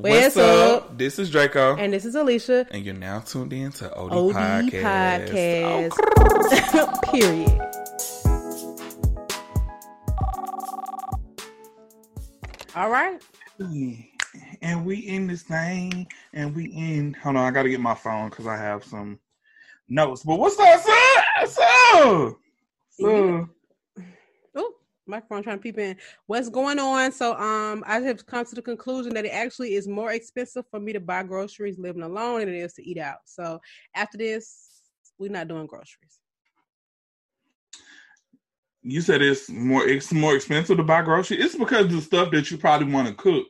What's, What's up? up? This is Draco. And this is Alicia. And you're now tuned in to OD, OD Podcast. Podcast. Oh. Period. All right. And we in this thing. And we in. Hold on, I got to get my phone because I have some notes. But what's up, sir? What's up? So, microphone trying to peep in. What's going on? So um I have come to the conclusion that it actually is more expensive for me to buy groceries living alone than it is to eat out. So after this, we're not doing groceries. You said it's more it's more expensive to buy groceries. It's because of the stuff that you probably want to cook.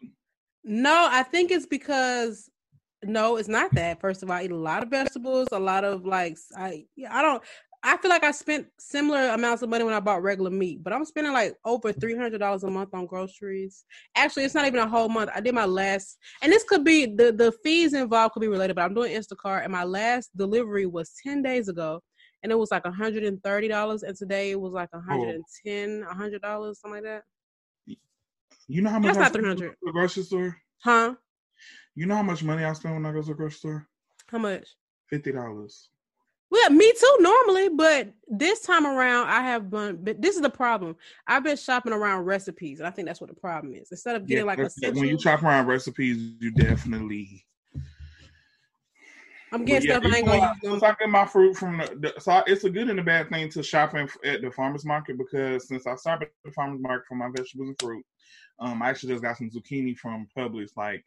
No, I think it's because no, it's not that. First of all, I eat a lot of vegetables, a lot of like I I don't I feel like I spent similar amounts of money when I bought regular meat, but I'm spending like over three hundred dollars a month on groceries. Actually, it's not even a whole month. I did my last, and this could be the the fees involved could be related, but I'm doing Instacart, and my last delivery was ten days ago, and it was like hundred and thirty dollars, and today it was like oh. hundred and ten, hundred dollars, something like that. You know how much? That's not three hundred. The grocery store, huh? You know how much money I spend when I go to the grocery store? How much? Fifty dollars. Well, me too normally, but this time around I have been. But this is the problem. I've been shopping around recipes, and I think that's what the problem is. Instead of getting yeah, like a when you shop around recipes, you definitely. I'm getting yeah, stuff I ain't gonna use. I get my fruit from the, the, so it's a good and a bad thing to shopping at the farmers market because since I started at the farmers market for my vegetables and fruit, um, I actually just got some zucchini from Publix like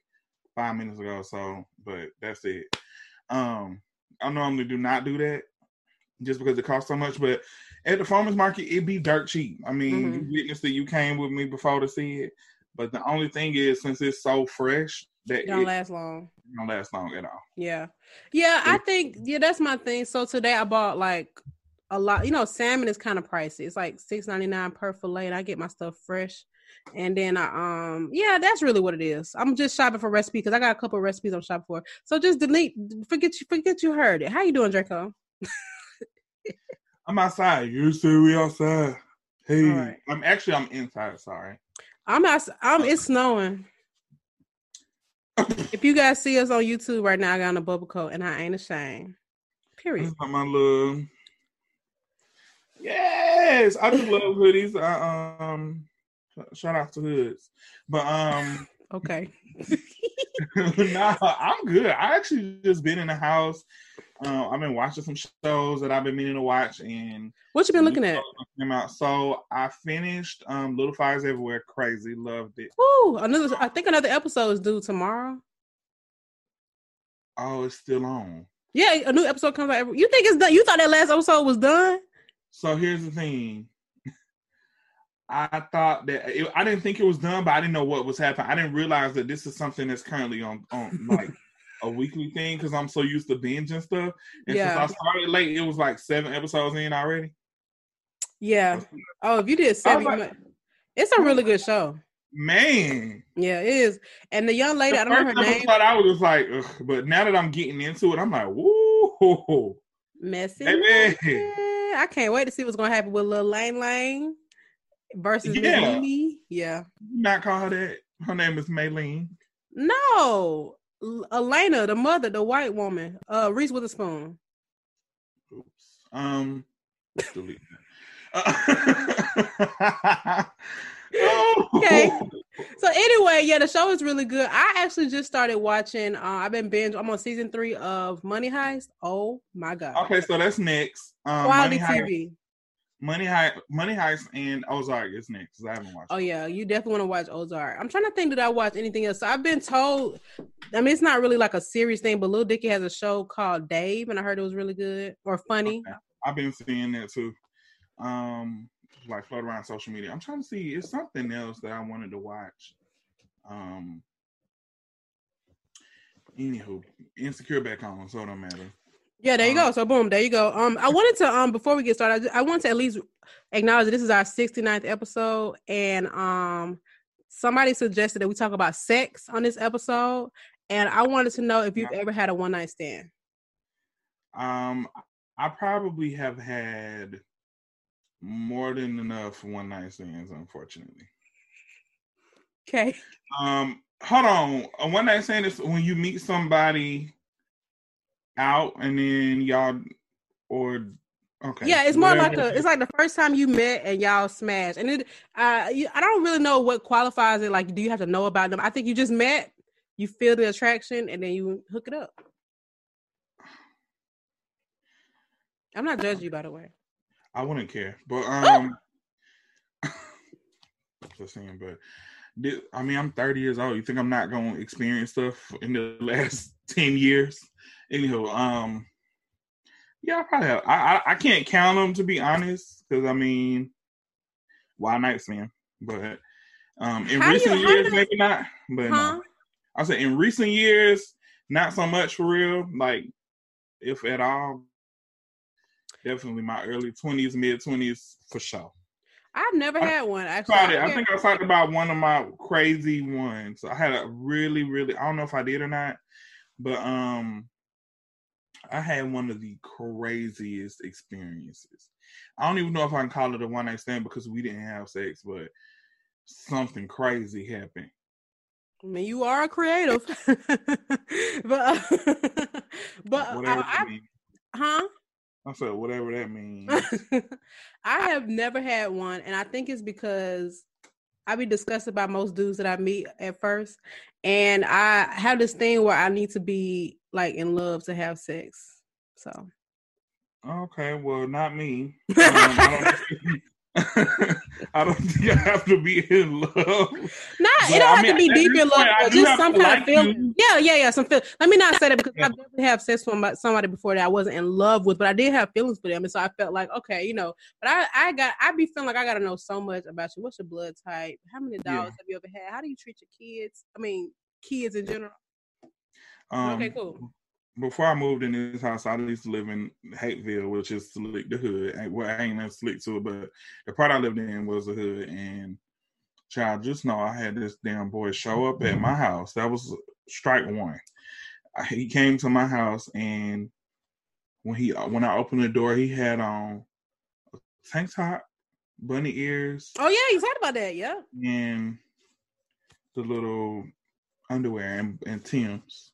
five minutes ago. So, but that's it. Um, I normally do not do that just because it costs so much. But at the farmers market, it'd be dirt cheap. I mean, mm-hmm. you witnessed it. You came with me before to see it. But the only thing is, since it's so fresh, that it don't it, last long. Don't last long at all. Yeah, yeah. I think yeah, that's my thing. So today I bought like a lot. You know, salmon is kind of pricey. It's like six ninety nine per fillet, and I get my stuff fresh. And then I um yeah, that's really what it is. I'm just shopping for recipe because I got a couple of recipes I'm shopping for. So just delete forget you forget you heard it. How you doing, Draco? I'm outside. You say we outside. Hey, right. I'm actually I'm inside. Sorry. I'm outside. I'm it's snowing. if you guys see us on YouTube right now, I got on a bubble coat and I ain't ashamed. Period. my love. Yes, I just love hoodies. I, um, Shout out to Hoods. But um Okay. nah, I'm good. I actually just been in the house. Uh, I've been watching some shows that I've been meaning to watch and what you been looking at? Came Out. So I finished um Little Fires Everywhere. Crazy, loved it. Ooh, another I think another episode is due tomorrow. Oh, it's still on. Yeah, a new episode comes out every you think it's done? You thought that last episode was done? So here's the thing. I thought that it, I didn't think it was done, but I didn't know what was happening. I didn't realize that this is something that's currently on on like a weekly thing because I'm so used to binge and stuff. And yeah. since I started late, it was like seven episodes in already. Yeah. Oh, if you did seven, like, it's a really good show. Man. Yeah, it is. And the young lady, the I don't know her name. I was just like, Ugh. but now that I'm getting into it, I'm like, woo. Messy. I can't wait to see what's gonna happen with little Lane Lane versus yeah. Mimi. Yeah. Not call her that. Her name is Maylene. No. Elena, the mother, the white woman. Uh Reese Witherspoon. Oops. Um delete that. okay. So anyway, yeah, the show is really good. I actually just started watching. Uh, I've been binge. I'm on season three of Money Heist. Oh my god. Okay, so that's next. Um, Quality Money TV. Heist. Money Heist, Money Heist, and Ozark is next I haven't watched. Oh it. yeah, you definitely want to watch Ozark. I'm trying to think. Did I watch anything else? So I've been told. I mean, it's not really like a serious thing, but Lil Dicky has a show called Dave, and I heard it was really good or funny. Okay. I've been seeing that too. Um, like float around social media. I'm trying to see. It's something else that I wanted to watch. Um. Anywho, insecure back on, so it don't matter. Yeah, there you um, go. So boom, there you go. Um, I wanted to um before we get started, I, I want to at least acknowledge that this is our 69th episode, and um somebody suggested that we talk about sex on this episode, and I wanted to know if you've ever had a one night stand. Um, I probably have had more than enough one night stands, unfortunately. Okay. Um, hold on. Uh, One night stand is when you meet somebody out and then y'all or okay. Yeah, it's more like a. It's like the first time you met and y'all smash, and it. Uh, you, I don't really know what qualifies it. Like, do you have to know about them? I think you just met, you feel the attraction, and then you hook it up. I'm not judging you, by the way. I wouldn't care, but um, just saying. But I mean, I'm 30 years old. You think I'm not gonna experience stuff in the last 10 years? Anyhow, um, yeah, I probably have. I I, I can't count them to be honest, because I mean, why night stand? But um, in How recent how years, maybe not. But no. I said in recent years, not so much for real. Like, if at all, definitely my early twenties, mid twenties for sure. I've never I- had one. Actually. I I think I talked about one of my crazy ones. I had a really, really. I don't know if I did or not, but um, I had one of the craziest experiences. I don't even know if I can call it a one night stand because we didn't have sex, but something crazy happened. I mean, you are a creative, but uh, but Whatever I, I, huh? I said whatever that means. I have never had one, and I think it's because I be disgusted by most dudes that I meet at first, and I have this thing where I need to be like in love to have sex. So Okay, well, not me. Um, I, don't, I don't think I have to be in love. not But, it don't I have mean, to be deep in love, but just some kind like of feeling. Yeah, yeah, yeah. Some feel. Let me not say that because Yeah. I definitely have sex with somebody, somebody before that I wasn't in love with, but I did have feelings for them, and so I felt like okay, you know. But I, I got, I be feeling like I got to know so much about you. What's your blood type? How many dogs Yeah. have you ever had? How do you treat your kids? I mean, kids in general. Um, Okay, cool. Before I moved in this house, I used to live in Hapeville, which is Slick the Hood. Well, I ain't that slick to it, but the part I lived in was the hood. And child, just know I had this damn boy show up at my house. That was strike one. He came to my house, and when he when I opened the door, he had on a tank top, bunny ears, Oh yeah, you talked about that. Yeah. and the little underwear and, and Tim's.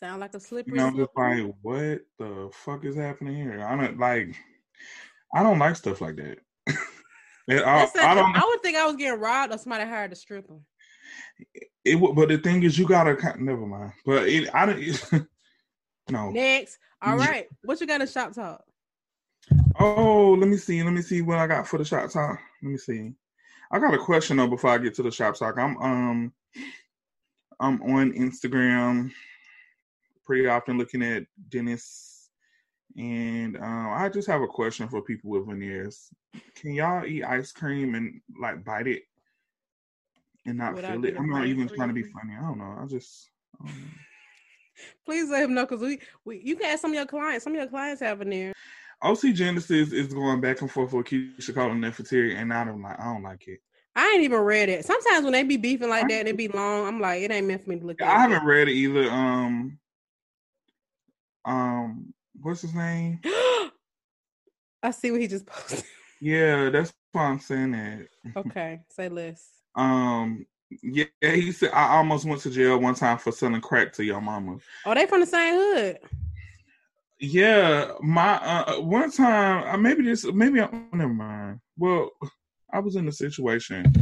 Sound like a You slippery. know, I'm just like, what the fuck is happening here? I don't like, I don't like stuff like that. I, such don't. I would think I was getting robbed or somebody hired a stripper. It, would- but the thing is, you gotta. Never mind. But it, I don't. No. Next. all right. What you got in shop talk? Oh, let me see. Let me see what I got for the shop talk. Let me see. I got a question though before I get to the shop talk. I'm um, I'm on Instagram pretty often looking at dentists, and um, I just have a question for people with veneers. Can y'all eat ice cream and like bite it and not Without feel it? I'm not even trying to be funny. I don't know. I just. I. Please let him know because we, we you can ask some of your clients. Some of your clients have veneer. OT Genesis is going back and forth with Keyshia and Nefertiti, and I don't like. I don't like it. I ain't even read it. Sometimes when they be beefing like that and it be long, I'm like, it ain't meant for me to look at. I haven't read it either. Um, um, what's his name? I see what he just posted. Yeah, that's why I'm saying that. Okay, say less. Um, yeah, he said I almost went to jail one time for selling crack to your mama. Oh, they from the same hood. Yeah, my uh, one time, uh, maybe this, maybe I never mind. Well, I was in a situation.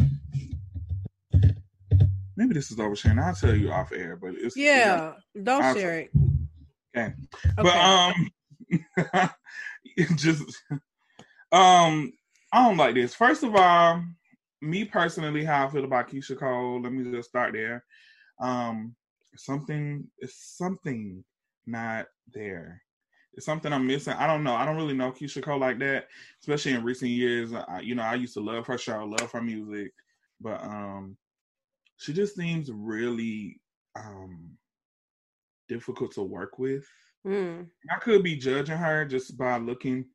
Maybe this is over oversharing. I'll tell you off air, but it's Yeah, don't I'll- share it. Okay. Okay. But um, just um, I don't like this. First of all, me personally, how I feel about Keyshia Cole. Let me just start there. Um, something is something not there. It's something I'm missing. I don't know. I don't really know Keyshia Cole like that, especially in recent years. I, you know, I used to love her show, love her music, but um, she just seems really um difficult to work with. Mm. I could be judging her just by looking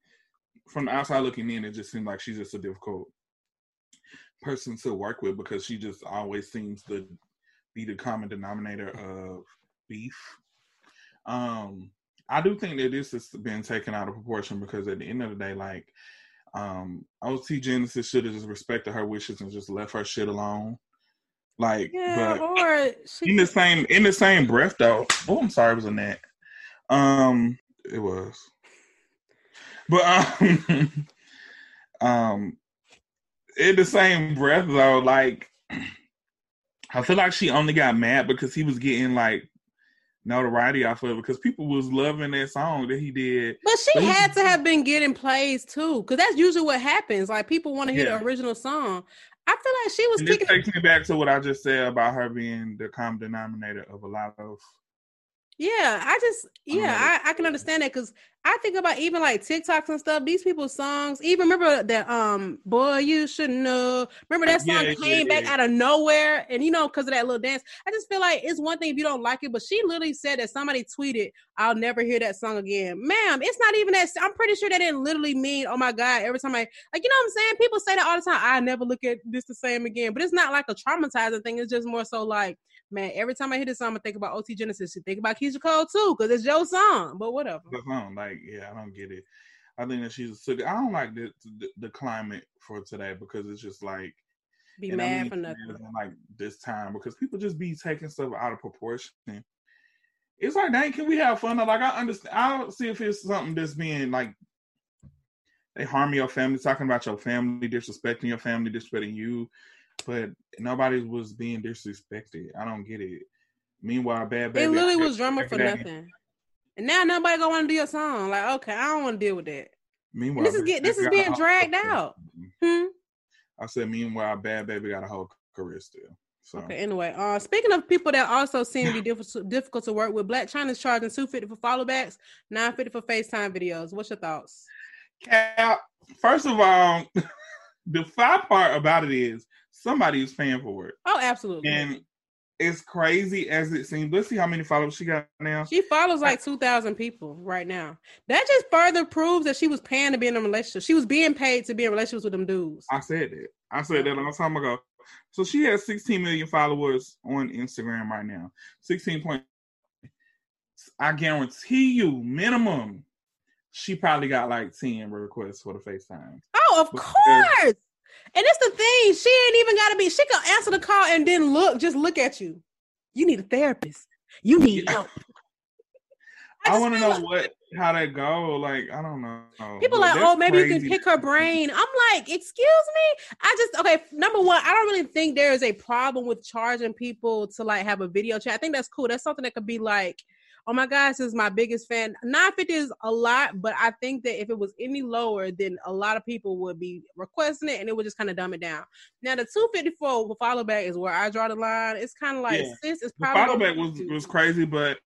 from the outside looking in. It just seemed like she's just a difficult person to work with because she just always seems to be the common denominator of beef. Um, I do think that this has been taken out of proportion because at the end of the day, like, um, OT Genesis should have just respected her wishes and just left her shit alone. Like, Yeah, or she in the same in the same breath though. Oh, I'm sorry, it was a net. Um, it was. But um, um, in the same breath though, like I feel like she only got mad because he was getting like notoriety off of it because people was loving that song that he did. But she But had to have been getting plays too, because that's usually what happens. Like people want to hear Yeah. the original song. I feel like she was And this takes me back to what I just said about her being the common denominator of a lot of Yeah, I just yeah. I, I can understand that because I think about even like TikToks and stuff. These people's songs, even remember that um boy you should know. Remember that song Yeah, yeah, came back yeah. out of nowhere, and you know because of that little dance. I just feel like it's one thing if you don't like it, but she literally said that somebody tweeted, "I'll never hear that song again." Ma'am, it's not even that. I'm pretty sure that didn't literally mean, "Oh my god!" Every time I like, you know what I'm saying? People say that all the time. I never look at this the same again, but it's not like a traumatizing thing. It's just more so like man, every time I hear this song, I think about OT Genesis. You think about Keyshia Cole too, because it's your song. But whatever. song. Like, yeah, I don't get it. I think that she's. A I don't like the the, the climate for today because it's just like Be and I mad mean for nothing. like this time because people just be taking stuff out of proportion. It's like, dang, can we have fun? Like, I understand. I don't see if it's something that's being like they harm your family, talking about your family, disrespecting your family, disrespecting you, but nobody was being disrespected. I don't get it. Meanwhile, Bhad Bhabie, It literally was drama for nothing. And now nobody gonna want to do your song. Like, okay, I don't want to deal with that. Meanwhile, this is get- this is being a dragged out. Hmm. I said, meanwhile, Bhad Bhabie got a whole career still. So Okay. Anyway, uh, speaking of people that also seem to be difficult difficult to work with, Blac Chyna's charging two fifty for follow backs, nine fifty for FaceTime videos. What's your thoughts? Cap, first of all, the fun part about it is somebody is paying for it. Oh, absolutely. And it's crazy as it seems. Let's see how many followers she got now. She follows like two thousand people right now. That just further proves that she was paying to be in a relationship. She was being paid to be in relationships with them dudes. I said that. I said that a long time ago. So she has 16 million followers on Instagram right now. 16 point. I guarantee you, minimum, she probably got like 10 requests for the FaceTime. Oh, of Because- course. And it's the thing. She ain't even got to be. She can answer the call and then look, just look at you. You need a therapist. You need help. I, just want to know like- what how that go. Like I don't know. People like, oh, maybe you can pick her brain. I'm like, excuse me. I just okay. Number one, I don't really think there is a problem with charging people to like have a video chat. I think that's cool. That's something that could be like, oh my gosh, this is my biggest fan. Nine fifty is a lot, but I think that if it was any lower, then a lot of people would be requesting it, and it would just kind of dumb it down. Now the two fifty four follow back is where I draw the line. It's kind of like Yeah. sis, it's The probably follow back was was crazy, but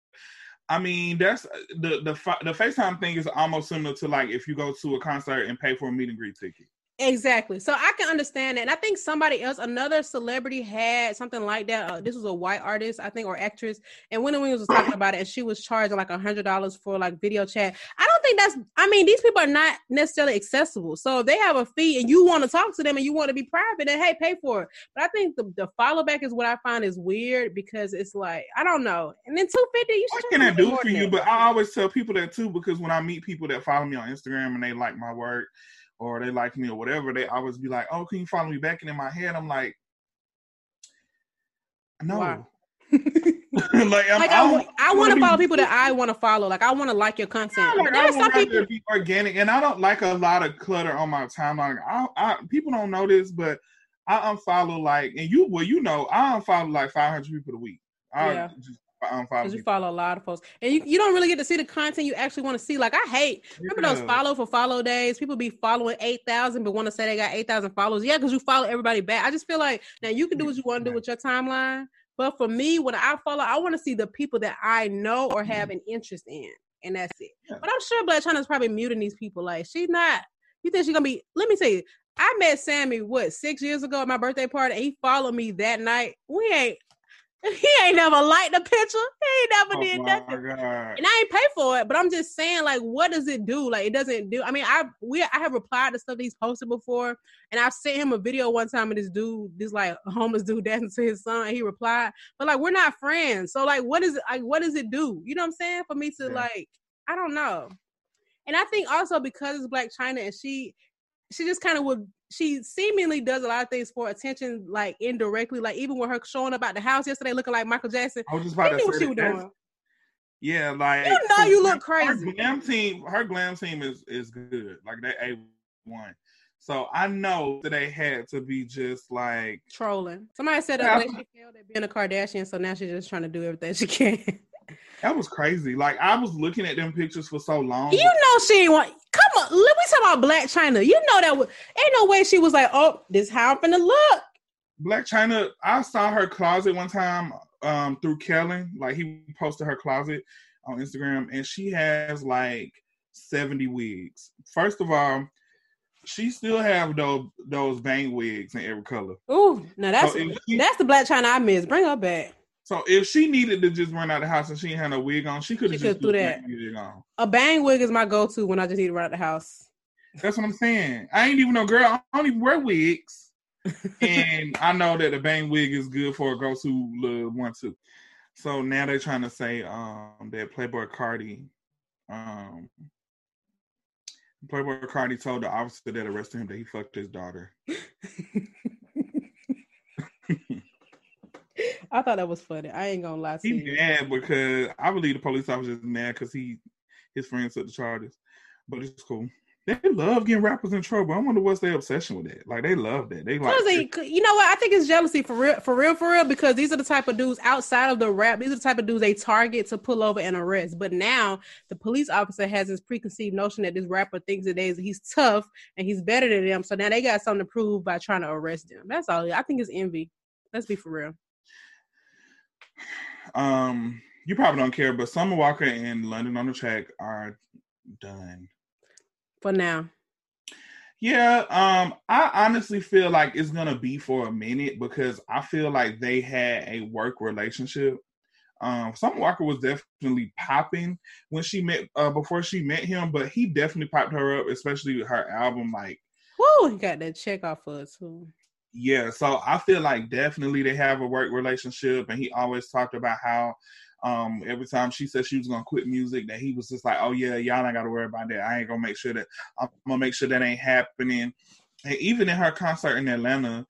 I mean that's the the the FaceTime thing is almost similar to like if you go to a concert and pay for a meet and greet ticket. Exactly. So I can understand that. And I think somebody else, another celebrity had something like that. Uh, this was a white artist, I think, or actress. And Wendy Williams was talking about it and she was charging like a hundred dollars for like video chat. I don't think that's I mean, these people are not necessarily accessible. So if they have a fee and you want to talk to them and you want to be private, then hey, pay for it. But I think the, the follow back is what I find is weird because it's like, I don't know. And then 250, you What can I charge a little do for you? But I always tell people that too because when I meet people that follow me on Instagram and they like my work or they like me or whatever, they always be like, "Oh, can you follow me back?" And in my head, I'm like, "No." Why? like, I'm, like I, I, I wanna want be- follow people that I want to follow. Like I want to like your content. Yeah, like, there I are some people. be organic, and I don't like a lot of clutter on my timeline. I, I people don't know this, but I unfollow like, and you well, you know, I unfollow like 500 people a week. I Yeah. just unfollow. Because you follow a lot of folks, and you, you don't really get to see the content you actually want to see. Like I hate remember those follow for follow days. People be following eight thousand, but want to say they got eight thousand followers. Yeah, because you follow everybody back. I just feel like now you can do what you want to do with your timeline, but for me, when I follow, I want to see the people that I know or have an interest in, and that's it. Yeah. But I'm sure Blac Chyna's probably muting these people. Like she's not. You think she's gonna be? Let me tell you. I met Sammy what six years ago at my birthday party, and he followed me that night. We ain't. He ain't never liked the picture. He ain't never Oh did nothing god! and I ain't pay for it, but I'm just saying, like, what does it do? Like, it doesn't do. I mean, I we I have replied to stuff he's posted before, and I've sent him a video one time of this dude, this like homeless dude dancing to his son, and he replied, but like, we're not friends. So like, what is it? Like, what does it do? You know what I'm saying? For me to Yeah. like, I don't know. And I think also because it's Blac Chyna and she, she just kind of would. She seemingly does a lot of things for attention, like indirectly. Like even with her showing up at the house yesterday, looking like Michael Jackson. I was just about to knew what say she was doing. Yeah, like You know you look Her crazy. glam team, her glam team is is good. Like they a one. So I know that they had to be just like Trolling. Somebody said Yeah. that she failed at being a Kardashian, so now she's just trying to do everything she can. that was crazy. Like I was looking at them pictures for so long. You know she ain't want. Come on, let me talk about Blac Chyna. You know that ain't no way she was like, oh, this how I'm finna look. Blac Chyna, I saw her closet one time um through Kellen. Like he posted her closet on Instagram, and she has like 70 wigs. First of all, she still have those those bang wigs in every color. Ooh, now that's So she- that's the Blac Chyna I miss. Bring her back. So if she needed to just run out of the house and she had no wig on, she could have just threw that. that wig on. A bang wig is my go-to when I just need to run out the house. That's what I'm saying. I ain't even know, girl. I don't even wear wigs, and I know that the bang wig is good for a go-to little one too. So now they're trying to say um that Playboi Carti, um, Playboi Carti told the officer that arrested him that he fucked his daughter. I thought that was funny. I ain't gonna lie to He you. mad because I believe the police officer is mad because he his friends took the charges, but it's cool. They love getting rappers in trouble. I wonder what's their obsession with that. Like they love that. They like they, you know what? I think it's jealousy for real, for real, for real. Because these are the type of dudes outside of the rap. These are the type of dudes they target to pull over and arrest. But now the police officer has this preconceived notion that this rapper thinks that he's tough and he's better than them. So now they got something to prove by trying to arrest them. That's all. I think it's envy. Let's be for real. Um you probably don't care, but Summer Walker and London on the track are done. For now, Yeah, um, I honestly feel like it's gonna be for a minute because I feel like they had a work relationship. Um, Summer Walker was definitely popping when she met uh before she met him, but he definitely popped her up, especially with her album. Like, woo, he got that check off for us too. Yeah, so I feel like definitely they have a work relationship, and he always talked about how um every time she said she was gonna quit music, that he was just like, oh yeah, y'all ain't gotta worry about that. I ain't gonna make sure that I'm gonna make sure that ain't happening. And even in her concert in Atlanta,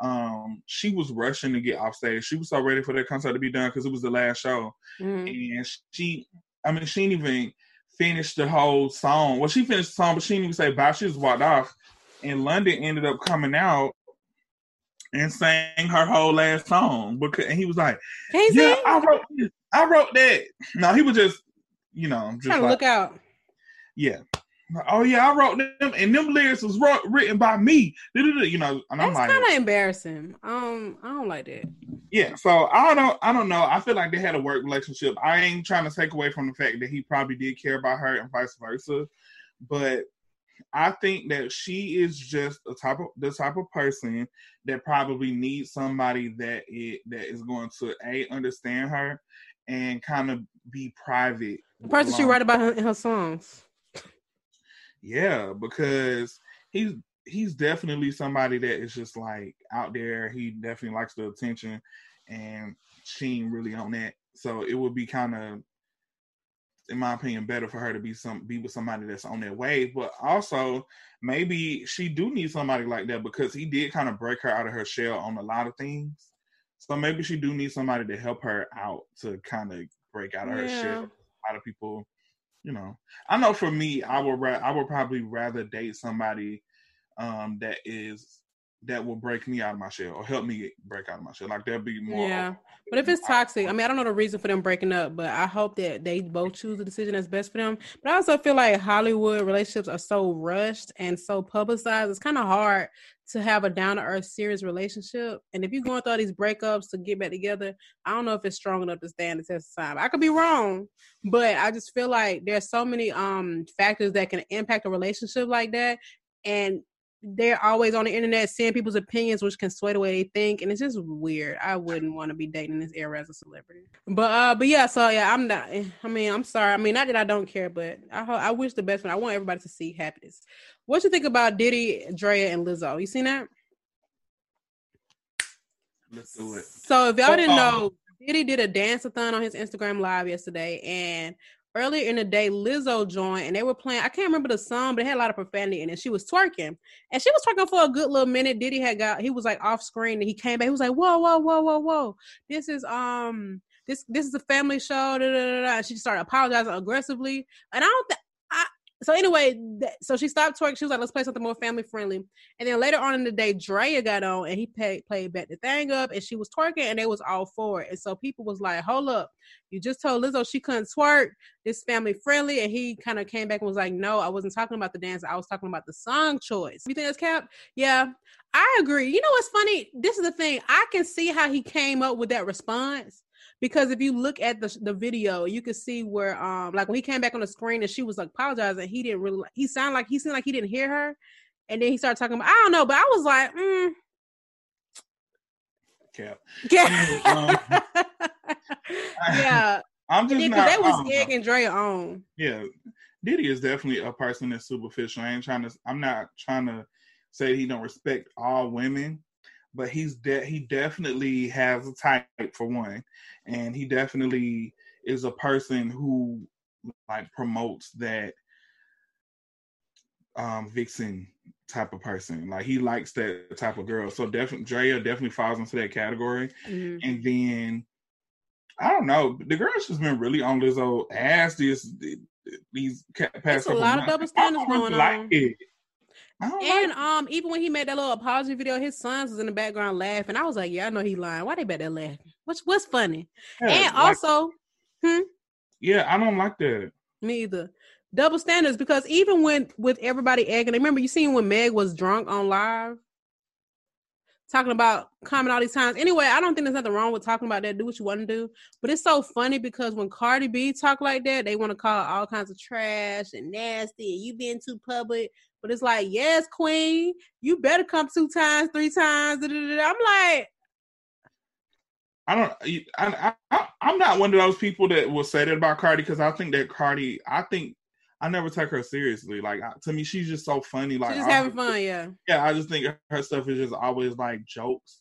um, she was rushing to get off stage. She was so ready for that concert to be done because it was the last show. Mhm. And she, I mean, she didn't even finish the whole song. Well, she finished the song, but she didn't even say bye. She just walked off. And London ended up coming out and sang her whole last song because and he was like, Can't. "Yeah, I wrote this. I wrote that." No, he was just, you know, just Trying to like, look out. yeah. Oh yeah, I wrote them, and them lyrics was wrote, written by me. You know, and I'm That's like, kind of embarrassing. Um, I don't like that. yeah. So I don't, I don't know. I feel like they had a work relationship. I ain't trying to take away from the fact that he probably did care about her and vice versa, but I think that she is just a type of the type of person that probably needs somebody that it that is going to a understand her and kind of be private. The person she write about her, in her songs. Yeah, because he's he's definitely somebody that is just like out there. He definitely likes the attention, and she ain't really on that. So it would be kind of, in my opinion, better for her to be some be with somebody that's on their wave. But also, maybe she do need somebody like that because he did kind of break her out of her shell on a lot of things. So maybe she do need somebody to help her out to kind of break out of her Yeah. shell. A lot of people, you know, I know for me, I would ra- I would probably rather date somebody um that is that will break me out of my shell or help me break out of my shell. Like that'd be more. Yeah. But if it's toxic, I mean, I don't know the reason for them breaking up, but I hope that they both choose the decision that's best for them. But I also feel like Hollywood relationships are so rushed and so publicized. It's kind of hard to have a down to earth, serious relationship. And if you're going through all these breakups to get back together, I don't know if it's strong enough to stand the test of time. I could be wrong, but I just feel like there's so many um factors that can impact a relationship like that. And they're always on the internet seeing people's opinions, which can sway the way they think, and it's just weird. I wouldn't want to be dating this era as a celebrity. But uh, but yeah, so yeah, I'm not. I mean, I'm sorry. I mean, not that I don't care, but I I wish the best. For I want everybody to see happiness. What you think about Diddy, Draya, and Lizzo? You seen that? Let's do it. So if y'all didn't um, know, Diddy did a dance-a-thon on his Instagram live yesterday, and earlier in the day, Lizzo joined and they were playing. I can't remember the song, but it had a lot of profanity in it. She was twerking, and she was twerking for a good little minute. Diddy had got he was like off screen, and he came back. He was like, "Whoa, whoa, whoa, whoa, whoa! This is um." This this is a family show. Da, da, da. And she started apologizing aggressively, and I don't. Th- I so anyway, so she stopped twerking. She was like, "Let's play something more family friendly." And then later on in the day, Draya got on and he played played back the thing up, and she was twerking, and they was all for it. And so people was like, "Hold up, you just told Lizzo she couldn't twerk. This family friendly." And he kind of came back and was like, "No, I wasn't talking about the dance. I was talking about the song choice." You think that's cap? Yeah, I agree. You know what's funny? This is the thing. I can see how he came up with that response because if you look at the the video, you can see where um like when he came back on the screen and she was like apologizing, he didn't really he sounded like he seemed like he didn't hear her, and then he started talking about I don't know, but I was like, mm. Cap. yeah, um, yeah. I'm just Yeah, not. they was I don't Dre on. Yeah, Diddy is definitely a person that's superficial. I ain't trying to. I'm not trying to say he don't respect all women, but he's de- he definitely has a type for one, and he definitely is a person who like promotes that um vixen type of person. Like he likes that type of girl. So definitely Draya definitely falls into that category. Mhm. And then I don't know, the girl's just been really on Lizzo ass this these past It's a lot of double standards going like on. it. And like um, even when he made that little apology video, his sons was in the background laughing. I was like, "Yeah, I know he lying. Why they better laughing? What's what's funny?" that. and Like, also, yeah, I don't like that. Me either. Double standards because even when with everybody egging, they remember you seen when Meg was drunk on live, talking about comment all these times. Anyway, I don't think there's nothing wrong with talking about that. Do what you want to do, but it's so funny because when Cardi B talk like that, they want to call all kinds of trash and nasty, and you being too public. But it's like, yes, Queen, you better come two times, three times. I'm like, I don't. I, I, I'm not one of those people that will say that about Cardi because I think that Cardi. I think I never take her seriously. Like I- to me, she's just so funny. Like she's just having fun, yeah. Yeah, I just think her stuff is just always like jokes.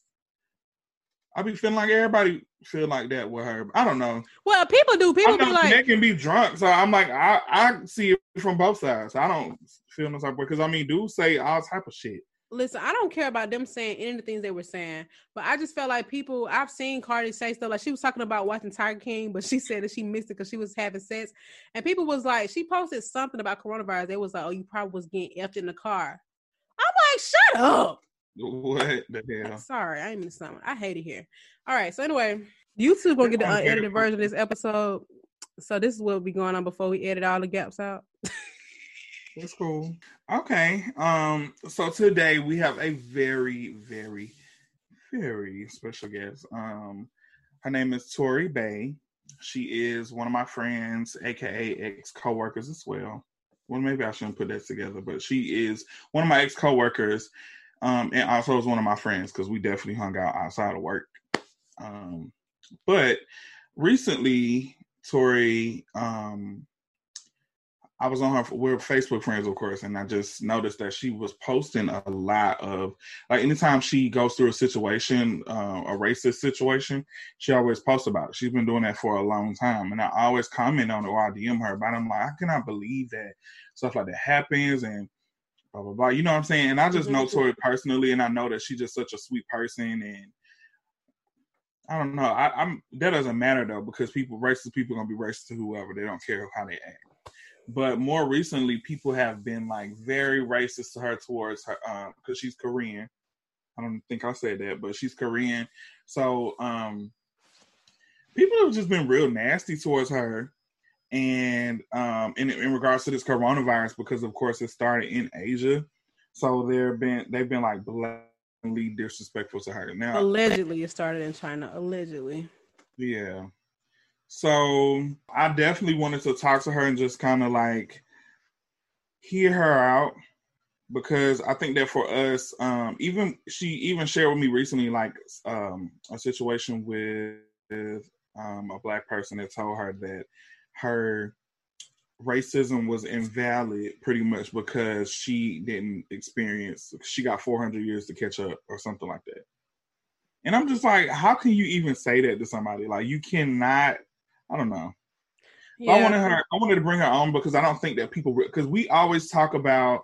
I be feeling like everybody feel like that with her. I don't know. Well, people do. People be like, they can be drunk, so I'm like, I I see it from both sides. I don't feel no type of because I mean, dudes say all type of shit. listen, I don't care about them saying any of the things they were saying, but I just felt like people. I've seen Cardi say stuff like she was talking about watching Tiger King, but she said that she missed it because she was having sex, and people was like, she posted something about coronavirus. They was like, oh, you probably was getting effed in the car. I'm like, shut up. What the hell? Sorry, I ain't mean to sound. I hate it here. All right, so anyway, YouTube gonna get the unedited version of this episode. So this is what will be going on before we edit all the gaps out. That's cool. Okay. Um. So today we have a very, very, very special guest. Um. Her name is Tori Bay. She is one of my friends, aka ex coworkers as well. Well, maybe I shouldn't put that together, but she is one of my ex coworkers, um, and also was one of my friends because we definitely hung out outside of work. Um, but recently, Tori, um, I was on her. We're Facebook friends, of course, and I just noticed that she was posting a lot of like anytime she goes through a situation, uh, a racist situation, she always posts about it. She's been doing that for a long time, and I always comment on it or I DM her. But I'm like, I cannot believe that stuff like that happens, and blah blah blah. You know what I'm saying? And I just know Mhm. Tori personally, and I know that she's just such a sweet person, and I don't know. I, I'm that doesn't matter though because people racist people are gonna be racist to whoever. They don't care how they act. But more recently, people have been like very racist to her towards her because she's Korean. I don't think I said that, but she's Korean. So um people have just been real nasty towards her. And um in in regards to this coronavirus, because of course it started in Asia. So they've been they've been like blatantly disrespectful to her. Now Allegedly, it started in China. Allegedly. Yeah. So I definitely wanted to talk to her and just kind of like hear her out because I think that for us, um, even she even shared with me recently like um, a situation with um, a black person that told her that her racism was invalid pretty much because she didn't experience she got 400 years to catch up or something like that and i'm just like how can you even say that to somebody like you cannot i don't know Yeah. I wanted her. I wanted to bring her on because I don't think that people because we always talk about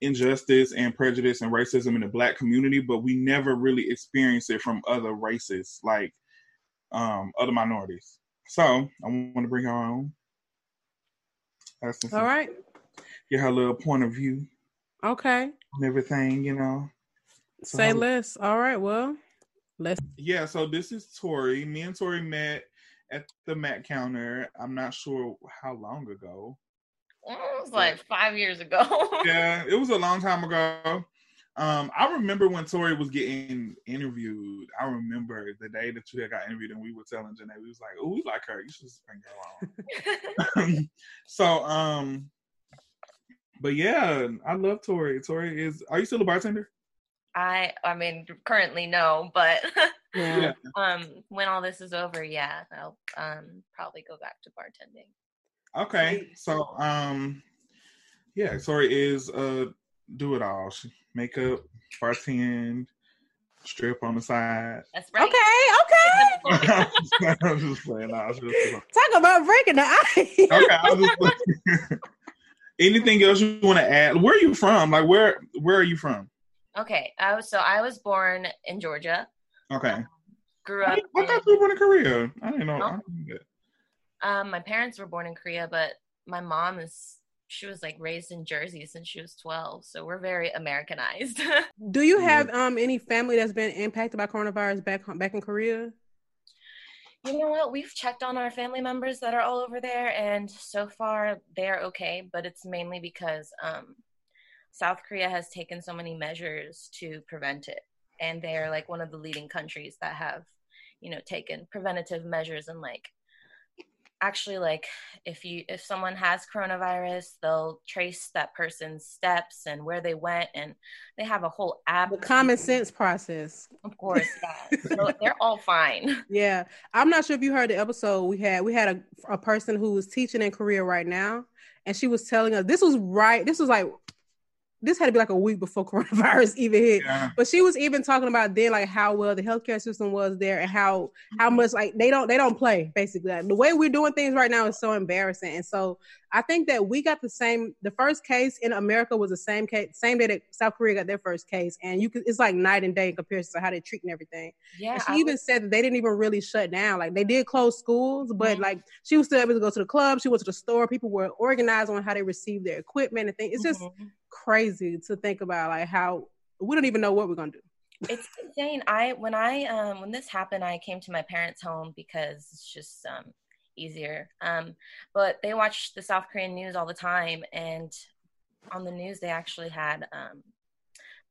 injustice and prejudice and racism in the black community, but we never really experience it from other races, like um, other minorities. So I want to bring her on. All right. Get her little point of view. Okay. And everything, you know. So Say less. All right. Well, let's. Yeah. So this is Tori. Me and Tori met at the Mac counter. I'm not sure how long ago. It was like five years ago. yeah, it was a long time ago. Um, I remember when Tori was getting interviewed. I remember the day that you had got interviewed, and we were telling Janae, we was like, "Oh, we like her. You should bring her on." so, um, but yeah, I love Tori. Tori is. Are you still a bartender? I, I mean, currently no, but yeah. um, when all this is over, yeah, I'll um probably go back to bartending. Okay, so um, yeah, Tori is uh do it all. She makeup, bartend, strip on the side. That's right. Okay, okay. I'm just playing. I was just Talk about breaking the ice. okay, I was just Anything else you want to add? Where are you from? Like where where are you from? Okay, I was so I was born in Georgia. Okay. Um, grew up. I, I thought you were born in Korea. I didn't know. No. I didn't um, my parents were born in Korea, but my mom is she was like raised in Jersey since she was 12. So we're very Americanized. Do you have um any family that's been impacted by coronavirus back back in Korea? You know what? We've checked on our family members that are all over there, and so far they're okay. But it's mainly because um, South Korea has taken so many measures to prevent it, and they're like one of the leading countries that have, you know, taken preventative measures and like actually like if you if someone has coronavirus they'll trace that person's steps and where they went and they have a whole app the common sense process. Of course yeah. So they're all fine. Yeah. I'm not sure if you heard the episode we had we had a, a person who was teaching in korea right now and she was telling us this was right this was like this had to be like a week before coronavirus even hit. Yeah. But she was even talking about then like how well the healthcare system was there and how how mm-hmm. much like they don't they don't play basically. Like, the way we're doing things right now is so embarrassing. And so I think that we got the same the first case in America was the same case same day that South Korea got their first case. And you could it's like night and day in comparison to how they're treating everything. Yeah. And she I even was... said that they didn't even really shut down. Like they did close schools, but mm-hmm. like she was still able to go to the club, she went to the store, people were organized on how they received their equipment and things. It's just mm-hmm crazy to think about like how we don't even know what we're gonna do. It's insane. I when I um when this happened, I came to my parents' home because it's just um easier. Um, but they watch the South Korean news all the time, and on the news they actually had um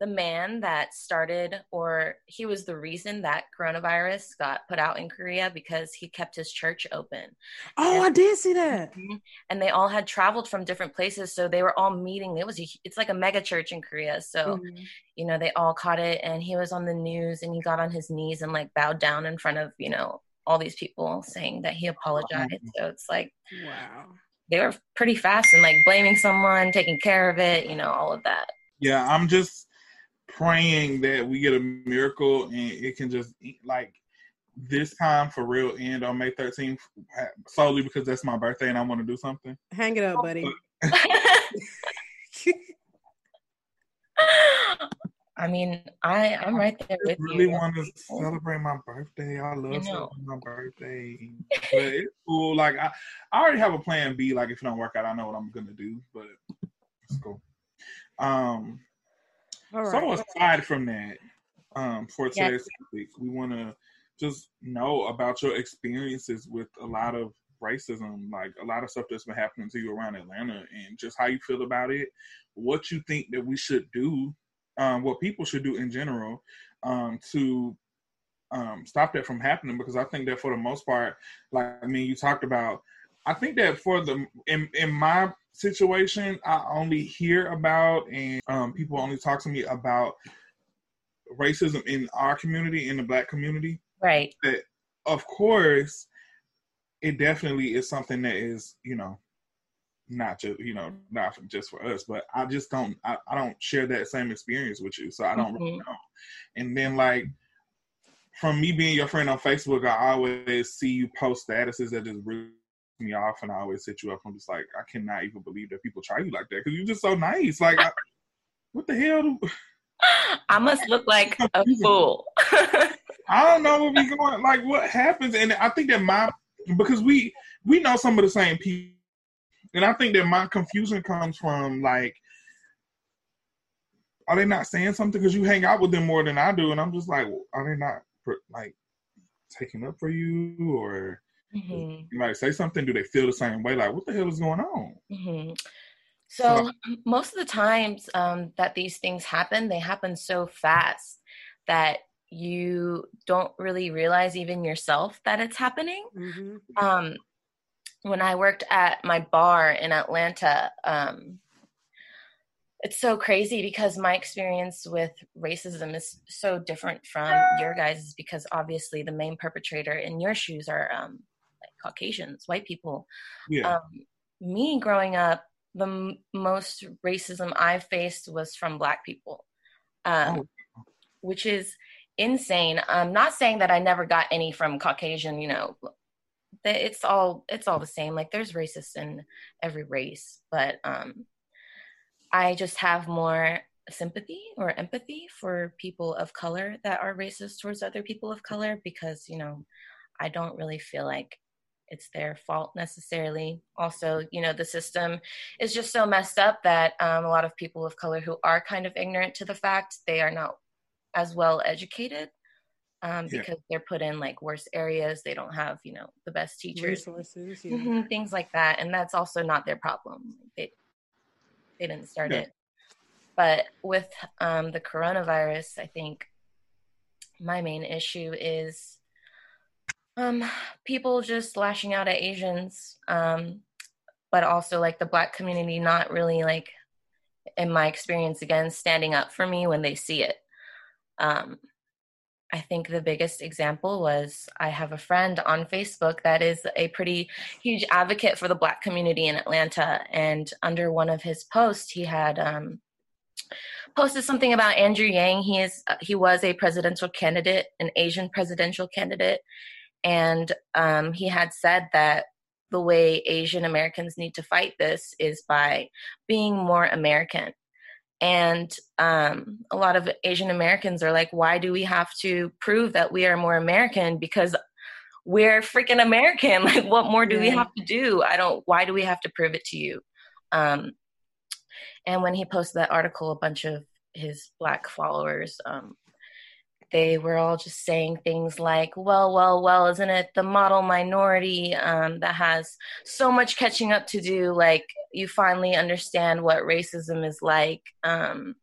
the man that started, or he was the reason that coronavirus got put out in Korea because he kept his church open. Oh, and, I did see that. Mm-hmm. And they all had traveled from different places, so they were all meeting. It was a, it's like a mega church in Korea, so mm-hmm. you know they all caught it. And he was on the news, and he got on his knees and like bowed down in front of you know all these people, saying that he apologized. Wow. So it's like, wow, they were pretty fast and like blaming someone, taking care of it, you know, all of that. Yeah, I'm just praying that we get a miracle and it can just like this time for real end on May 13th solely because that's my birthday and I want to do something. Hang it up, buddy. I mean, I I'm right there with I really you. want to celebrate my birthday. I love you know. celebrating my birthday, but it's cool. Like I, I already have a plan B. Like if it don't work out, I know what I'm gonna do. But it's cool. Um, so aside from that, um, for today's topic, we want to just know about your experiences with a lot of racism, like a lot of stuff that's been happening to you around Atlanta, and just how you feel about it, what you think that we should do, um, what people should do in general, um, to um, stop that from happening. Because I think that for the most part, like I mean, you talked about, I think that for the in in my situation I only hear about, and um, people only talk to me about racism in our community, in the Black community. Right. That, of course, it definitely is something that is, you know, not just you know not just for us but i just don't i, I don't share that same experience with you so i don't mm-hmm. really know and then like from me being your friend on facebook i always see you post statuses that just really me off, and I always hit you up. I'm just like, I cannot even believe that people try you like that because you're just so nice. Like, I, what the hell? Do, I must look like a fool. I don't know what we going like. What happens? And I think that my because we we know some of the same people, and I think that my confusion comes from like, are they not saying something because you hang out with them more than I do, and I'm just like, are they not like taking up for you or? Mm-hmm. You might say something. Do they feel the same way? Like, what the hell is going on? Mm-hmm. So, most of the times um, that these things happen, they happen so fast that you don't really realize even yourself that it's happening. Mm-hmm. Um, when I worked at my bar in Atlanta, um, it's so crazy because my experience with racism is so different from your guys' because obviously the main perpetrator in your shoes are um, like Caucasians, white people. Yeah. Um, me growing up, the m- most racism I faced was from black people, um, oh. which is insane. I'm not saying that I never got any from Caucasian, you know, it's all it's all the same. Like there's racists in every race, but um I just have more sympathy or empathy for people of color that are racist towards other people of color because, you know, I don't really feel like it's their fault necessarily. Also, you know, the system is just so messed up that um, a lot of people of color who are kind of ignorant to the fact they are not as well educated um, yeah. because they're put in like worse areas. They don't have, you know, the best teachers, resources, yeah. mm-hmm, things like that. And that's also not their problem. They they didn't start yeah. it. But with um, the coronavirus, I think my main issue is um, people just lashing out at Asians, um, but also like the Black community not really like, in my experience, again, standing up for me when they see it. Um, I think the biggest example was I have a friend on Facebook that is a pretty huge advocate for the Black community in Atlanta. And under one of his posts, he had um, posted something about Andrew Yang. He is uh, he was a presidential candidate, an Asian presidential candidate, and um, he had said that the way Asian Americans need to fight this is by being more American. And um, a lot of asian americans are like why do we have to prove that we are more american? Because we're freaking american. Like what more do yeah. we have to do? I don't why do we have to prove it to you? Um, and when he posted that article a bunch of his black followers um, they were all just saying things like, well, well, well, isn't it the model minority um, that has so much catching up to do? Like, you finally understand what racism is like. Um,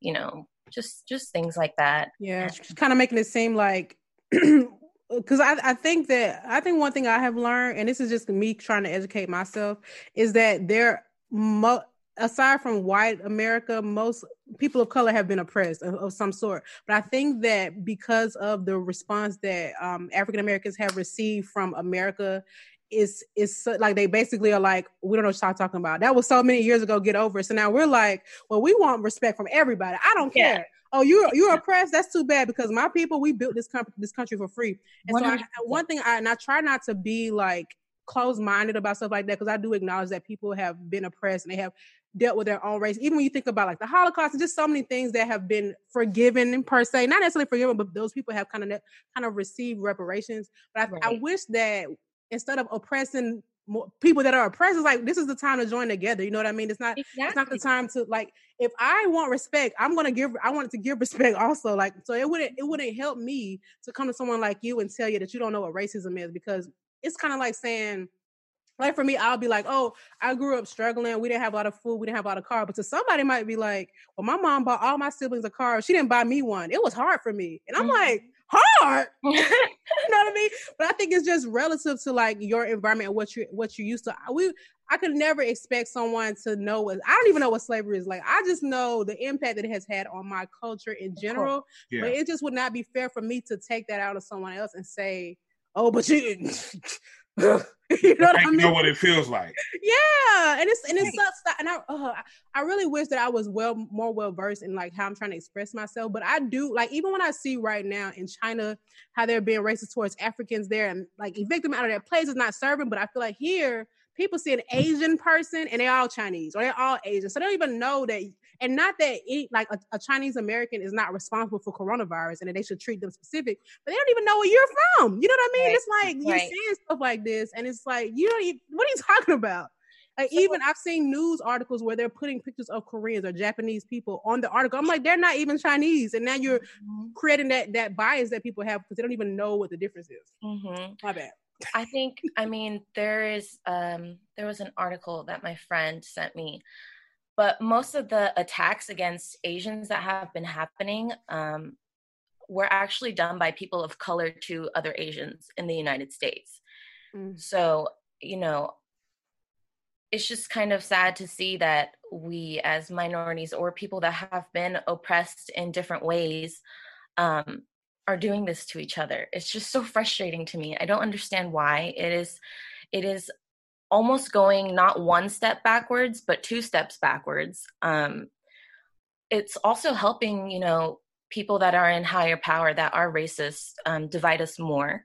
you know, just just things like that. Yeah, just kind of making it seem like because I, I think that I think one thing I have learned, and this is just me trying to educate myself, is that there mo- aside from white America, most people of color have been oppressed of, of some sort. But I think that because of the response that um, African Americans have received from America, is is so, like they basically are like, we don't know what y'all talking about. That was so many years ago. Get over it. So now we're like, well, we want respect from everybody. I don't care. Yeah. Oh, you're you're oppressed. That's too bad because my people, we built this country this country for free. And 100%. so I, one thing, I and I try not to be like closed minded about stuff like that because I do acknowledge that people have been oppressed and they have dealt with their own race. Even when you think about like the Holocaust and just so many things that have been forgiven per se, not necessarily forgiven, but those people have kind of kind of received reparations. But I, right. I wish that instead of oppressing more people that are oppressed, it's like this is the time to join together. You know what I mean? It's not exactly. it's not the time to like if I want respect, I'm gonna give I want to give respect also. Like so it wouldn't it wouldn't help me to come to someone like you and tell you that you don't know what racism is because it's kind of like saying like for me, I'll be like, oh, I grew up struggling. We didn't have a lot of food. We didn't have a lot of car. But to somebody might be like, well, my mom bought all my siblings a car. She didn't buy me one. It was hard for me. And I'm mm-hmm. like, hard. you know what I mean? But I think it's just relative to like your environment and what you what you used to. We I could never expect someone to know what I don't even know what slavery is like. I just know the impact that it has had on my culture in general. Yeah. But it just would not be fair for me to take that out of someone else and say, oh, but you you know what I mean? know what it feels like. Yeah, and it's and it sucks. That, and I uh, I really wish that I was well more well versed in like how I'm trying to express myself. But I do like even when I see right now in China how they're being racist towards Africans there and like evict them out of their place is not serving. But I feel like here people see an Asian person and they're all Chinese or they're all Asian, so they don't even know that and not that any, like a, a, Chinese American is not responsible for coronavirus and that they should treat them specific, but they don't even know where you're from. You know what I mean? Right. It's like you're right. saying stuff like this, and it's like you don't. Even, what are you talking about? Like so, even I've seen news articles where they're putting pictures of Koreans or Japanese people on the article. I'm like, they're not even Chinese, and now you're mm-hmm. creating that that bias that people have because they don't even know what the difference is. Mm-hmm. My bad. I think I mean there is um there was an article that my friend sent me but most of the attacks against Asians that have been happening um, were actually done by people of color to other Asians in the United States. Mm. So, you know, it's just kind of sad to see that we, as minorities or people that have been oppressed in different ways, um, are doing this to each other. It's just so frustrating to me. I don't understand why. It is, it is almost going not one step backwards but two steps backwards. Um, it's also helping you know people that are in higher power that are racist um, divide us more.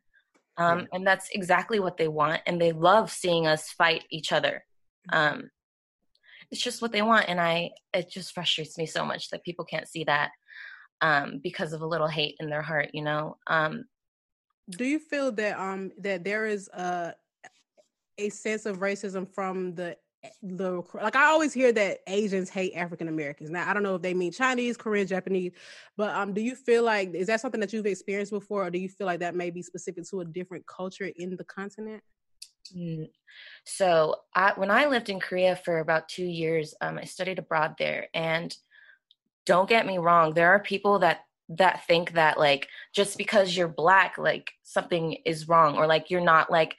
Um, and that's exactly what they want and they love seeing us fight each other. Um, it's just what they want and i it just frustrates me so much that people can't see that um, because of a little hate in their heart you know? Um, do you feel that um that there is a a sense of racism from the the like I always hear that Asians hate African Americans. Now I don't know if they mean Chinese, Korean, Japanese, but um, do you feel like is that something that you've experienced before, or do you feel like that may be specific to a different culture in the continent? Mm. So I, when I lived in Korea for about two years, um, I studied abroad there, and don't get me wrong, there are people that that think that like just because you're black, like something is wrong, or like you're not like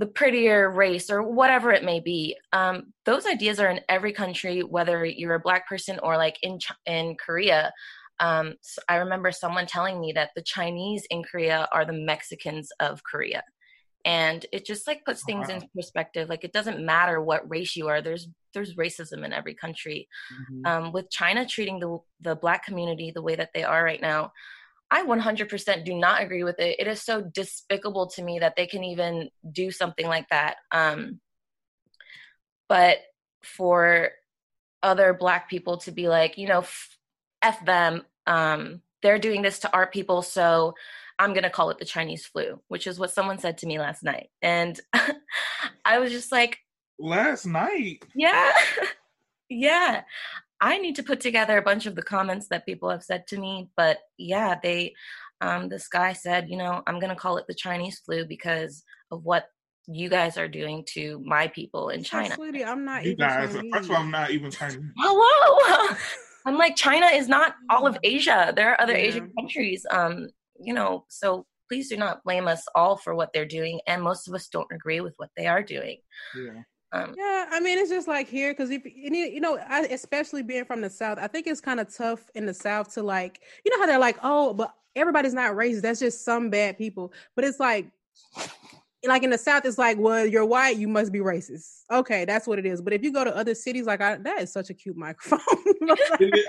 the prettier race or whatever it may be um, those ideas are in every country whether you're a black person or like in Ch- in korea um, so i remember someone telling me that the chinese in korea are the mexicans of korea and it just like puts things wow. in perspective like it doesn't matter what race you are there's there's racism in every country mm-hmm. um, with china treating the the black community the way that they are right now I 100% do not agree with it. It is so despicable to me that they can even do something like that. Um, but for other Black people to be like, you know, f, f them, um, they're doing this to our people, so I'm going to call it the Chinese flu, which is what someone said to me last night. And I was just like, last night? Yeah. yeah. I need to put together a bunch of the comments that people have said to me. But yeah, they, um, this guy said, you know, I'm going to call it the Chinese flu because of what you guys are doing to my people in China. Sweetie, I'm not you guys, Chinese. First of all, I'm not even Chinese. Hello. I'm like, China is not all of Asia. There are other yeah. Asian countries. Um, you know, so please do not blame us all for what they're doing. And most of us don't agree with what they are doing. Yeah. Um, yeah, I mean, it's just like here because if you know, I, especially being from the South, I think it's kind of tough in the South to like, you know, how they're like, oh, but everybody's not racist. That's just some bad people. But it's like, like in the South, it's like, well, you're white, you must be racist. Okay, that's what it is. But if you go to other cities, like I, that is such a cute microphone.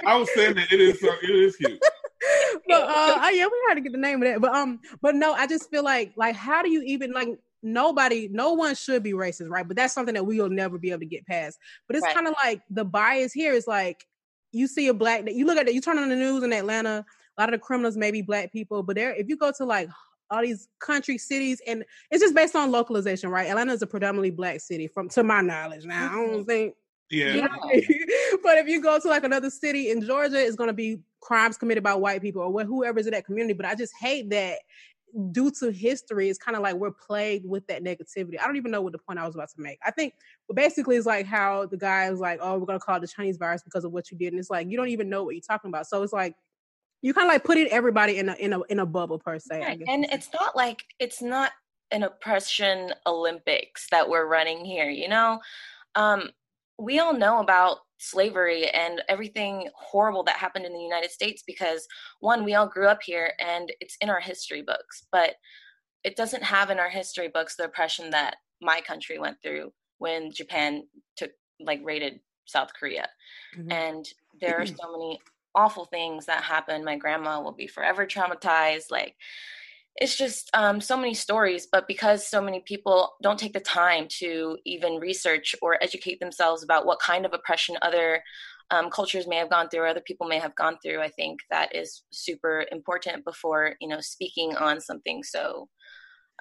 I was saying that it is, uh, it is cute. but uh, yeah, we had to get the name of that. But um, but no, I just feel like, like, how do you even like? Nobody, no one should be racist, right? But that's something that we'll never be able to get past. But it's right. kind of like the bias here is like you see a black, you look at it, you turn on the news in Atlanta, a lot of the criminals may be black people, but there, if you go to like all these country cities, and it's just based on localization, right? Atlanta is a predominantly black city, from to my knowledge. Now, I don't mm-hmm. think. Yeah. You know but if you go to like another city in Georgia, it's going to be crimes committed by white people or whoever's in that community. But I just hate that due to history, it's kind of like we're plagued with that negativity. I don't even know what the point I was about to make. I think but basically it's like how the guy was like, Oh, we're gonna call it the Chinese virus because of what you did. And it's like you don't even know what you're talking about. So it's like you kind of like putting everybody in a in a in a bubble per se. Right. And it's not like it's not an oppression Olympics that we're running here, you know? Um, we all know about slavery and everything horrible that happened in the United States because one, we all grew up here and it's in our history books, but it doesn't have in our history books the oppression that my country went through when Japan took like raided South Korea. Mm-hmm. And there are so many awful things that happen. My grandma will be forever traumatized. Like it's just um, so many stories but because so many people don't take the time to even research or educate themselves about what kind of oppression other um, cultures may have gone through or other people may have gone through i think that is super important before you know speaking on something so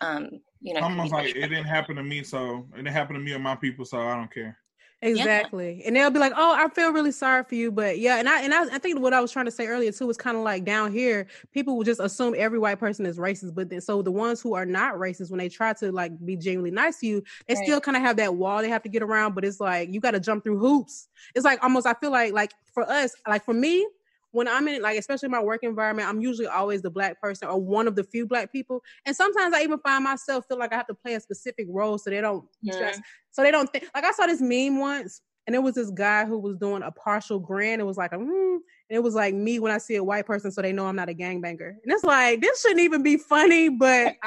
um, you know almost like it didn't happen to me so it didn't happen to me or my people so i don't care Exactly. Yeah. And they'll be like, "Oh, I feel really sorry for you." But yeah, and I and I, I think what I was trying to say earlier too was kind of like down here, people will just assume every white person is racist, but then so the ones who are not racist when they try to like be genuinely nice to you, they right. still kind of have that wall they have to get around, but it's like you got to jump through hoops. It's like almost I feel like like for us, like for me, when I'm in like especially my work environment, I'm usually always the black person or one of the few black people. And sometimes I even find myself feel like I have to play a specific role so they don't mm-hmm. so they don't think like I saw this meme once and it was this guy who was doing a partial grin. It was like a, mm, and it was like me when I see a white person, so they know I'm not a gangbanger. And it's like this shouldn't even be funny, but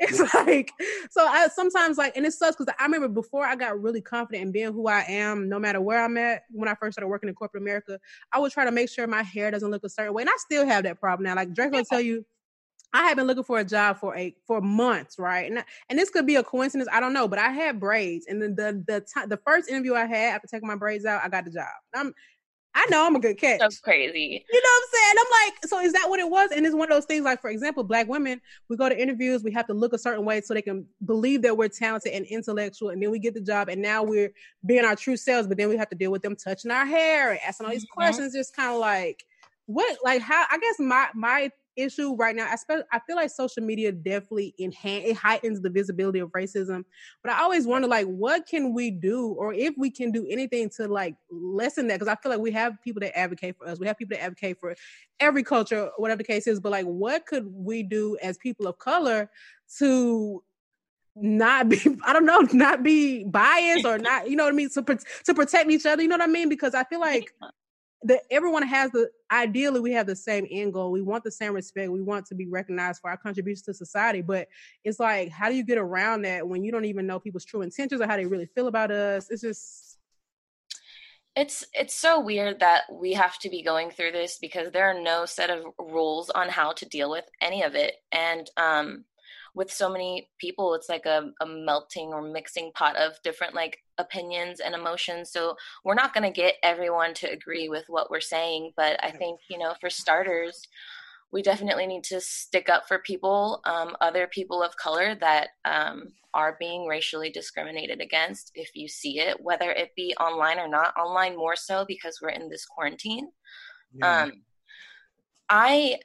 it's like so. I sometimes like, and it sucks because I remember before I got really confident in being who I am, no matter where I'm at. When I first started working in corporate America, I would try to make sure my hair doesn't look a certain way, and I still have that problem now. Like Drake will tell you I have been looking for a job for a for months, right? And and this could be a coincidence, I don't know, but I had braids, and then the the time the first interview I had after taking my braids out, I got the job. I'm I know I'm a good catch. That's crazy. You know what I'm saying? I'm like, so is that what it was? And it's one of those things, like for example, black women, we go to interviews, we have to look a certain way so they can believe that we're talented and intellectual, and then we get the job, and now we're being our true selves, but then we have to deal with them touching our hair and asking all these mm-hmm. questions, just kind of like what like how I guess my my issue right now. I, spe- I feel like social media definitely enhance it heightens the visibility of racism. But I always wonder like what can we do or if we can do anything to like lessen that because I feel like we have people that advocate for us. We have people that advocate for every culture, whatever the case is. But like what could we do as people of color to not be i don't know not be biased or not you know what i mean to, to protect each other you know what i mean because i feel like that everyone has the ideally we have the same end goal. We want the same respect. We want to be recognized for our contributions to society. But it's like, how do you get around that when you don't even know people's true intentions or how they really feel about us? It's just it's it's so weird that we have to be going through this because there are no set of rules on how to deal with any of it. And um with so many people it's like a, a melting or mixing pot of different like opinions and emotions. So we're not going to get everyone to agree with what we're saying but i think you know for starters we definitely need to stick up for people um, other people of color that um, are being racially discriminated against if you see it whether it be online or not online more so because we're in this quarantine. Yeah. um, i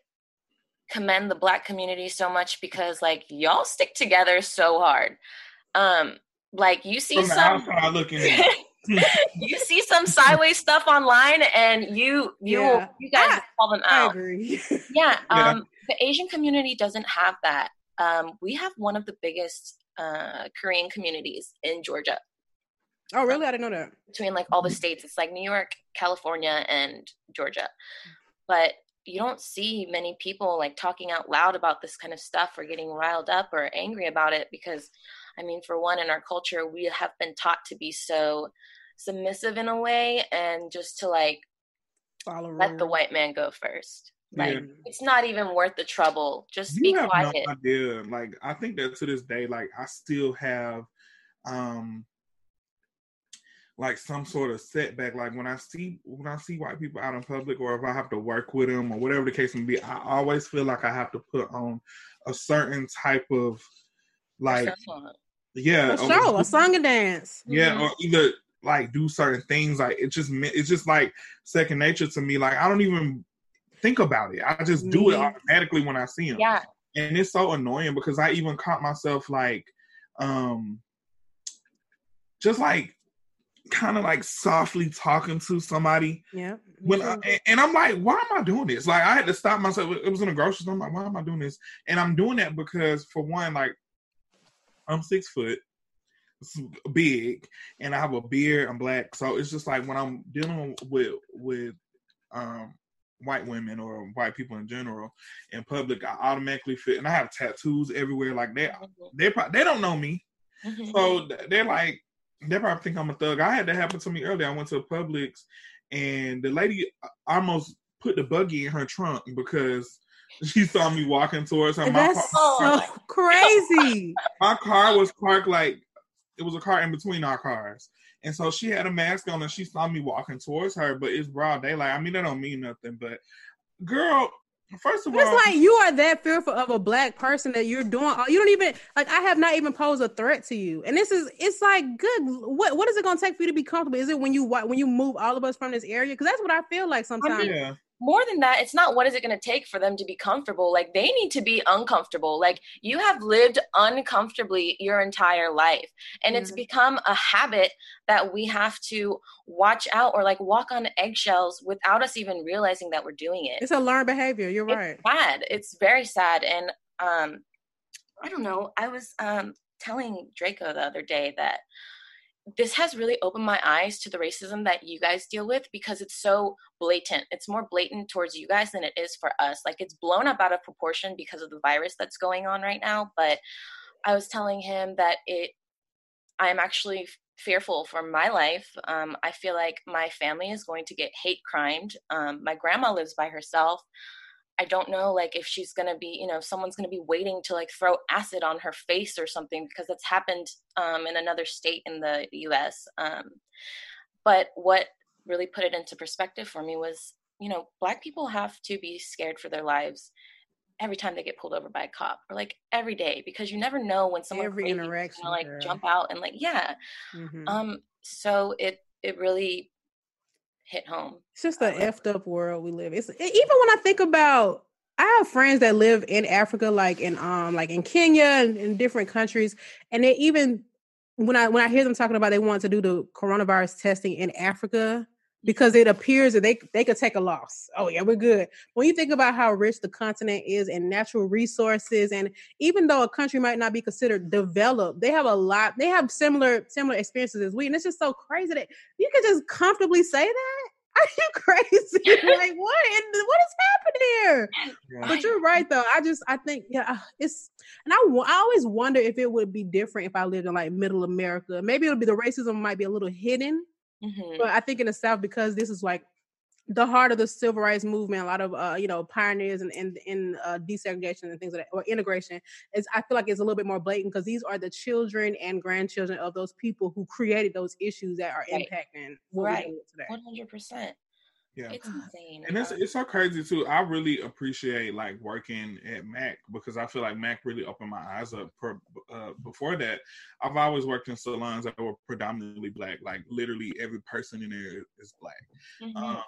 commend the black community so much because like y'all stick together so hard. Um, like you see From some you see some sideways stuff online and you you yeah. you guys I, call them out. I agree. yeah. Um yeah. the Asian community doesn't have that. Um we have one of the biggest uh Korean communities in Georgia. Oh really? I didn't know that. Between like all the states. It's like New York, California, and Georgia. But you don't see many people like talking out loud about this kind of stuff or getting riled up or angry about it because i mean for one in our culture we have been taught to be so submissive in a way and just to like Follow let the white man go first like yeah. it's not even worth the trouble just you be quiet no idea. like i think that to this day like i still have um like some sort of setback. Like when I see when I see white people out in public, or if I have to work with them, or whatever the case may be, I always feel like I have to put on a certain type of like yeah, a show, a song and dance. Yeah, mm-hmm. or either like do certain things. Like it just it's just like second nature to me. Like I don't even think about it. I just do it automatically when I see them. Yeah, and it's so annoying because I even caught myself like um just like kind of like softly talking to somebody. Yeah. When I, and I'm like, why am I doing this? Like I had to stop myself. It was in a grocery store. I'm like, why am I doing this? And I'm doing that because for one, like I'm six foot, big, and I have a beard. I'm black, so it's just like when I'm dealing with with um white women or white people in general in public, I automatically fit, and I have tattoos everywhere. Like they, mm-hmm. they, they don't know me, mm-hmm. so they're like, they probably think I'm a thug. I had that happen to me earlier. I went to Publix, and the lady uh, almost put the buggy in her trunk because she saw me walking towards her. My That's car, so crazy. My car was parked like it was a car in between our cars. And so she had a mask on and she saw me walking towards her, but it's broad daylight. I mean, that don't mean nothing, but girl, first of but all, it's like you are that fearful of a black person that you're doing. You don't even like. I have not even posed a threat to you, and this is it's like good. What what is it going to take for you to be comfortable? Is it when you when you move all of us from this area? Because that's what I feel like sometimes. I mean, yeah more than that, it's not what is it going to take for them to be comfortable. Like they need to be uncomfortable. Like you have lived uncomfortably your entire life. And mm-hmm. it's become a habit that we have to watch out or like walk on eggshells without us even realizing that we're doing it. It's a learned behavior. You're it's right. Bad. It's very sad. And um I don't know. I was um telling Draco the other day that this has really opened my eyes to the racism that you guys deal with because it's so blatant. It's more blatant towards you guys than it is for us. Like it's blown up out of proportion because of the virus that's going on right now. But I was telling him that it, I'm actually fearful for my life. Um, I feel like my family is going to get hate crimed. Um, my grandma lives by herself. I don't know like if she's gonna be, you know, someone's gonna be waiting to like throw acid on her face or something because that's happened um, in another state in the U.S. Um, but what really put it into perspective for me was, you know, black people have to be scared for their lives every time they get pulled over by a cop or like every day because you never know when someone every interaction gonna, like girl. jump out and like yeah mm-hmm. um so it it really hit home. It's just the effed up world we live. It's even when I think about I have friends that live in Africa, like in um like in Kenya and in different countries, and they even when I when I hear them talking about they want to do the coronavirus testing in Africa, because it appears that they they could take a loss. Oh yeah, we're good. When you think about how rich the continent is in natural resources, and even though a country might not be considered developed, they have a lot. They have similar similar experiences as we, and it's just so crazy that you can just comfortably say that. Are you crazy? like what? And what is happening here? Yeah. But you're right though. I just I think yeah, uh, it's and I I always wonder if it would be different if I lived in like middle America. Maybe it'll be the racism might be a little hidden Mm-hmm. But I think in the South, because this is like the heart of the civil rights movement, a lot of uh, you know pioneers and in, in, in uh, desegregation and things like that, or integration, is I feel like it's a little bit more blatant because these are the children and grandchildren of those people who created those issues that are right. impacting what right. today. One hundred percent. Yeah, it's insane. And it's it's so crazy too. I really appreciate like working at Mac because I feel like Mac really opened my eyes up. Per, uh, before that, I've always worked in salons that were predominantly black. Like literally every person in there is black. Mm-hmm. Um,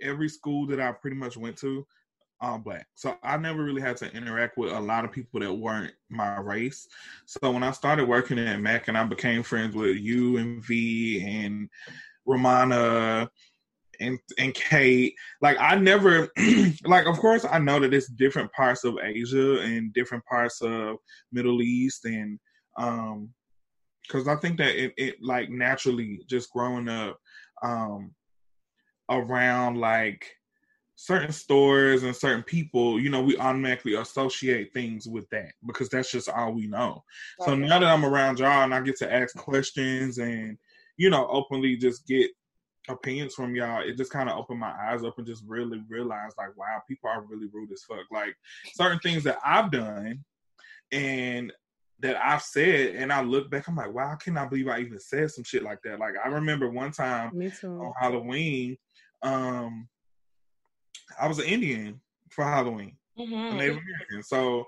every school that I pretty much went to, all black. So I never really had to interact with a lot of people that weren't my race. So when I started working at Mac and I became friends with you and V and Romana and and Kate. Like I never like of course I know that it's different parts of Asia and different parts of Middle East and um because I think that it, it like naturally just growing up um around like certain stores and certain people, you know, we automatically associate things with that because that's just all we know. Okay. So now that I'm around y'all and I get to ask questions and, you know, openly just get opinions from y'all, it just kind of opened my eyes up and just really realized like, wow, people are really rude as fuck. Like certain things that I've done and that I've said, and I look back, I'm like, wow, I cannot believe I even said some shit like that. Like I remember one time on Halloween, um, I was an Indian for Halloween, mm-hmm. Native American. So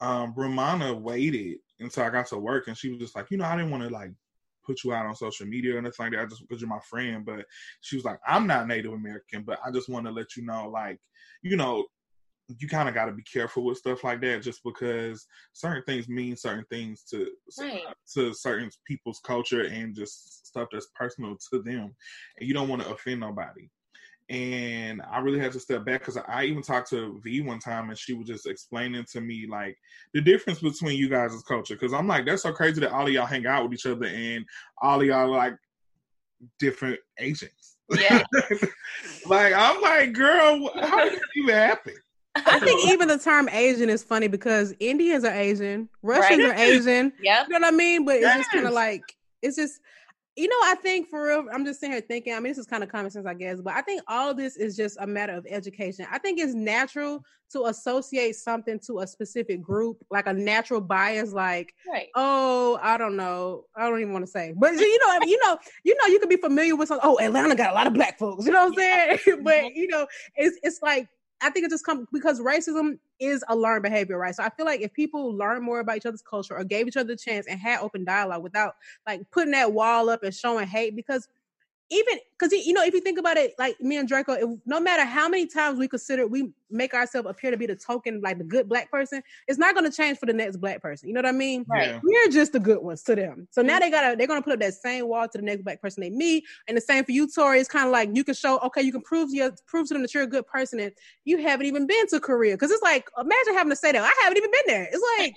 um Romana waited until I got to work and she was just like, you know, I didn't want to like put you out on social media or anything like that. just because you're my friend. But she was like, I'm not Native American, but I just want to let you know, like, you know, you kind of got to be careful with stuff like that, just because certain things mean certain things to right. to certain people's culture and just stuff that's personal to them, and you don't want to offend nobody and I really had to step back because I even talked to V one time and she was just explaining to me like the difference between you guys' culture because I'm like that's so crazy that all of y'all hang out with each other and all of y'all like different Asians. Yeah. like I'm like, girl, how did that even happen? I think even the term Asian is funny because Indians are Asian, Russians right. are Asian. Yeah, you know what I mean. But yes. it's just kind of like it's just you know, I think for real, I'm just sitting here thinking. I mean, this is kind of common sense, I guess, but I think all this is just a matter of education. I think it's natural to associate something to a specific group, like a natural bias, like, right. oh, I don't know, I don't even want to say, but you know, you know, you know, you could be familiar with some. Oh, Atlanta got a lot of black folks. You know what I'm saying? but mm-hmm. you know, it's it's like I think it just comes because racism is a learned behavior, right? So I feel like if people learn more about each other's culture or gave each other a chance and had open dialogue without like putting that wall up and showing hate, because even because you know if you think about it like me and draco if, no matter how many times we consider we make ourselves appear to be the token like the good black person it's not going to change for the next black person. You know what i mean? Right. We're just the good ones to them. So now mm-hmm. they gotta they're gonna put up that same wall to the next black person they meet. And the same for you tori. It's kind of like you can show okay you can prove to you prove to them that you're a good person and you haven't even been to korea. Because it's like imagine having to say that. I haven't even been there. It's like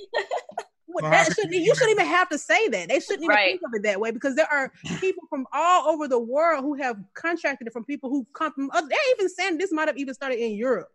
that shouldn't you shouldn't even have to say that. They shouldn't even right. think of it that way because there are people from all over the world who have contracted it from people who come from. Other, they're even saying this might have even started in Europe.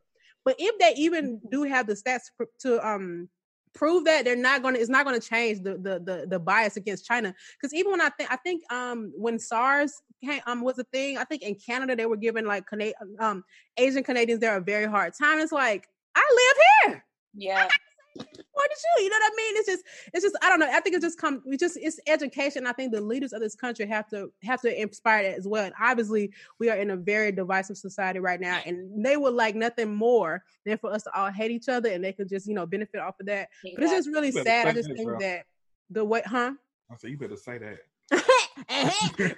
But if they even do have the stats to um prove that they're not going to it's not going to change the, the the the bias against China because even when I think I think um when SARS came, um was a thing I think in Canada they were giving like Cana- um Asian Canadians there a very hard time it's like I live here yeah why did you? You know what I mean? It's just, it's just, I don't know. I think it's just come, we just, it's education. I think the leaders of this country have to have to inspire that as well. And obviously, we are in a very divisive society right now, and they would like nothing more than for us to all hate each other, and they could just, you know, benefit off of that. Exactly. But it's just really sad. I just think that the way, huh? I said, you better say that.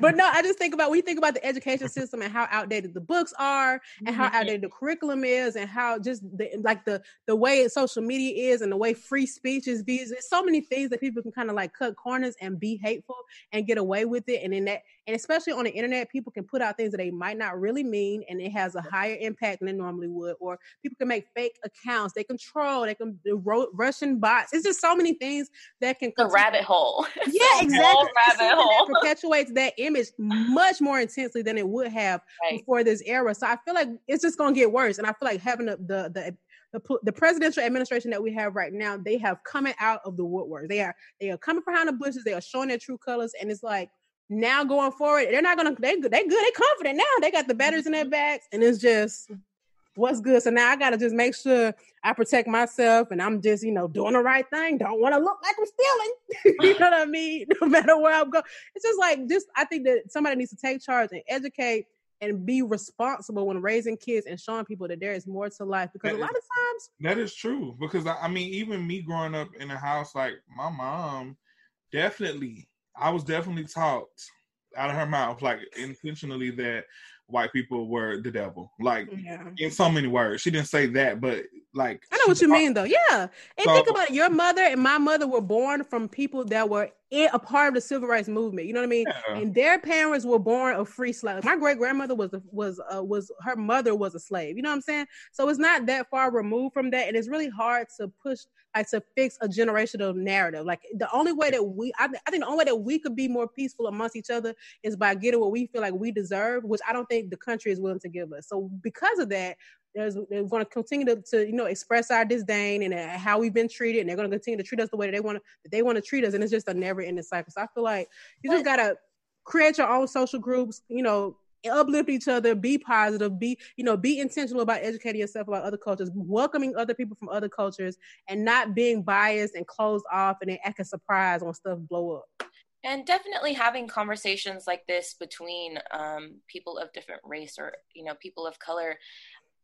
but no, I just think about we think about the education system and how outdated the books are and how mm-hmm. outdated the curriculum is and how just the like the the way social media is and the way free speech is viewed. There's so many things that people can kind of like cut corners and be hateful and get away with it. And in that and especially on the internet, people can put out things that they might not really mean and it has a higher impact than it normally would. Or people can make fake accounts, they control, they can ro- Russian bots. It's just so many things that can the rabbit hole. Yeah, exactly. rabbit hole perpetuates that image much more intensely than it would have right. before this era. So I feel like it's just gonna get worse. And I feel like having the the the the, the presidential administration that we have right now, they have coming out of the woodwork. They are they are coming behind the bushes. They are showing their true colors, and it's like now going forward, they're not gonna they they good. They confident now. They got the batters in their mm-hmm. backs, and it's just what's good. So now I gotta just make sure I protect myself and I'm just, you know, doing the right thing. Don't want to look like I'm stealing. you know what I mean? No matter where I'm going. It's just like just I think that somebody needs to take charge and educate and be responsible when raising kids and showing people that there is more to life because that a lot is, of times that is true because I mean even me growing up in a house like my mom definitely I was definitely taught out of her mouth like intentionally that white people were the devil. Like yeah. in so many words. She didn't say that, but like I know what you mean though. Yeah. And so, think about it. Your mother and my mother were born from people that were in, a part of the civil rights movement. You know what I mean? Yeah. And their parents were born of free slaves. My great grandmother was was uh, was her mother was a slave. You know what I'm saying? So it's not that far removed from that, and it's really hard to push like to fix a generational narrative. Like the only way that we, I, I think the only way that we could be more peaceful amongst each other is by getting what we feel like we deserve, which I don't think the country is willing to give us. So because of that, there's, they're going to continue to, to, you know express our disdain and uh, how we've been treated, and they're going to continue to treat us the way that they want to they want to treat us, and it's just a never ending cycle. So I feel like you just gotta create your own social groups, you know, uplift each other, be positive, be, you know, be intentional about educating yourself about other cultures, welcoming other people from other cultures, and not being biased and closed off and then acting surprised when stuff blow up. And definitely having conversations like this between um, people of different race or, you know, people of color,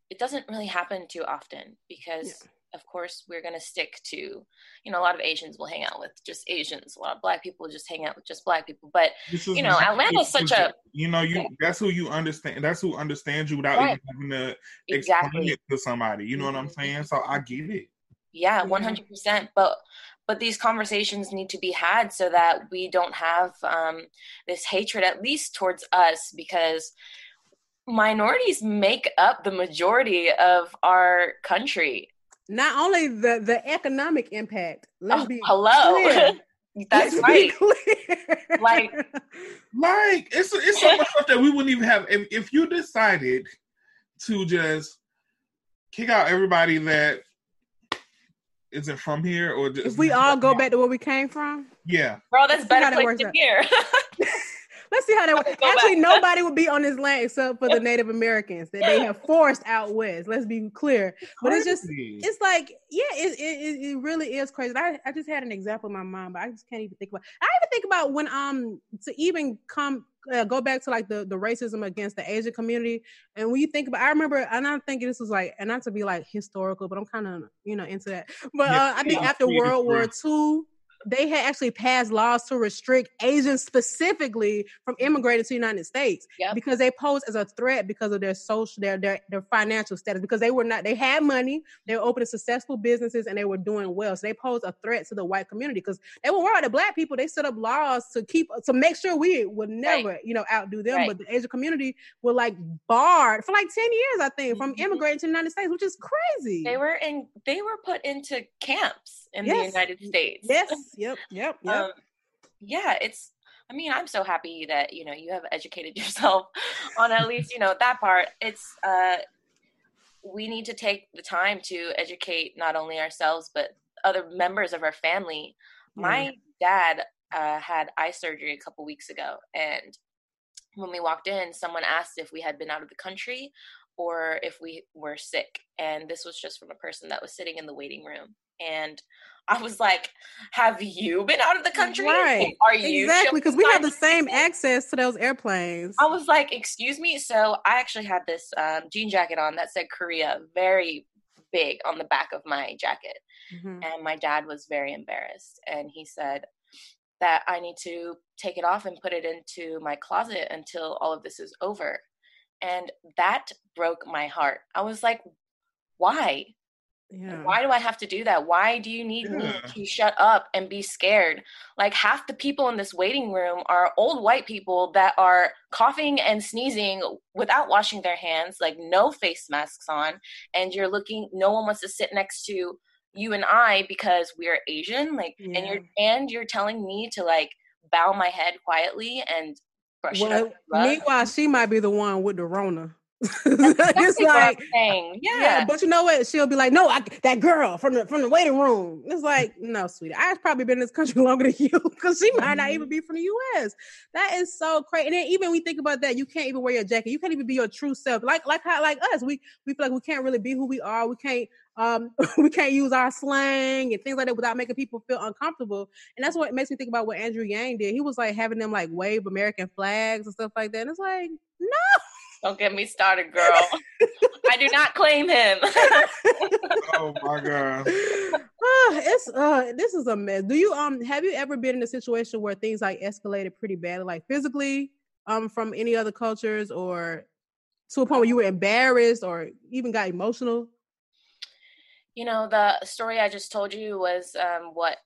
it doesn't really happen too often because yeah of course we're going to stick to you know a lot of asians will hang out with just asians. A lot of black people just hang out with just black people. But you know atlanta's such a you know you that's who you understand that's who understands you without right. even having to explain exactly. it to somebody. You know what i'm mm-hmm. saying? So i get it. Yeah 100% but but these conversations need to be had so that we don't have um, this hatred at least towards us because minorities make up the majority of our country not only the the economic impact. Let's oh, be hello. Clear, That's right. like, like it's it's so much stuff that we wouldn't even have if, if you decided to just kick out everybody that isn't from here, or just, if we all go back to where we came from. Yeah, bro, that's better place than here. Let's see how that works. Actually, nobody would be on this land except for the Native Americans that they have forced out west. Let's be clear. But it's just, it's like, yeah, it, it, it really is crazy. I, I just had an example in my mind, but I just can't even think about. I even think about when um to even come uh, go back to like the the racism against the Asian community, and when you think about, I remember, and I'm thinking this was like, and not to be like historical, but I'm kind of you know into that. But uh, I think after World War II they had actually passed laws to restrict Asians specifically from immigrating to the United States yep. because they posed as a threat because of their social, their, their their financial status. Because they were not, they had money, they were opening successful businesses, and they were doing well. So they posed a threat to the white community because they were worried the black people. They set up laws to keep to make sure we would never, right. you know, outdo them. Right. But the Asian community were like barred for like ten years, I think, from mm-hmm. immigrating to the United States, which is crazy. They were in, they were put into camps in yes. the United States. Yes. Yep. Yep. Yep. Um, yeah, it's. I mean, I'm so happy that you know you have educated yourself on at least you know that part. It's. uh we need to take the time to educate not only ourselves but other members of our family. Mm. My dad uh, had eye surgery a couple weeks ago, and when we walked in, someone asked if we had been out of the country or if we were sick, and this was just from a person that was sitting in the waiting room. And I was like, "Have you been out of the country? Right? Are you exactly because we have the same access to those airplanes?" I was like, "Excuse me." So I actually had this um, jean jacket on that said Korea very big on the back of my jacket, mm-hmm. and my dad was very embarrassed, and he said that I need to take it off and put it into my closet until all of this is over, and that broke my heart. I was like, "Why?" Yeah. Why do I have to do that? Why do you need yeah. me to shut up and be scared? Like half the people in this waiting room are old white people that are coughing and sneezing without washing their hands, like no face masks on, and you're looking no one wants to sit next to you and I because we're Asian, like yeah. and you're and you're telling me to like bow my head quietly and brush well, it up. Meanwhile, she might be the one with the Rona. it's like, yeah. yeah. But you know what? She'll be like, "No, I, that girl from the from the waiting room." It's like, no, sweetie, I've probably been in this country longer than you because she might not even mm-hmm. be from the U.S. That is so crazy. And then even we think about that, you can't even wear your jacket. You can't even be your true self. Like like how like us, we we feel like we can't really be who we are. We can't um we can't use our slang and things like that without making people feel uncomfortable. And that's what makes me think about what Andrew Yang did. He was like having them like wave American flags and stuff like that. And it's like, no. Don't get me started, girl. I do not claim him. oh my god. Uh, it's uh this is a mess. Do you um have you ever been in a situation where things like escalated pretty badly, like physically, um, from any other cultures or to a point where you were embarrassed or even got emotional? You know, the story I just told you was um what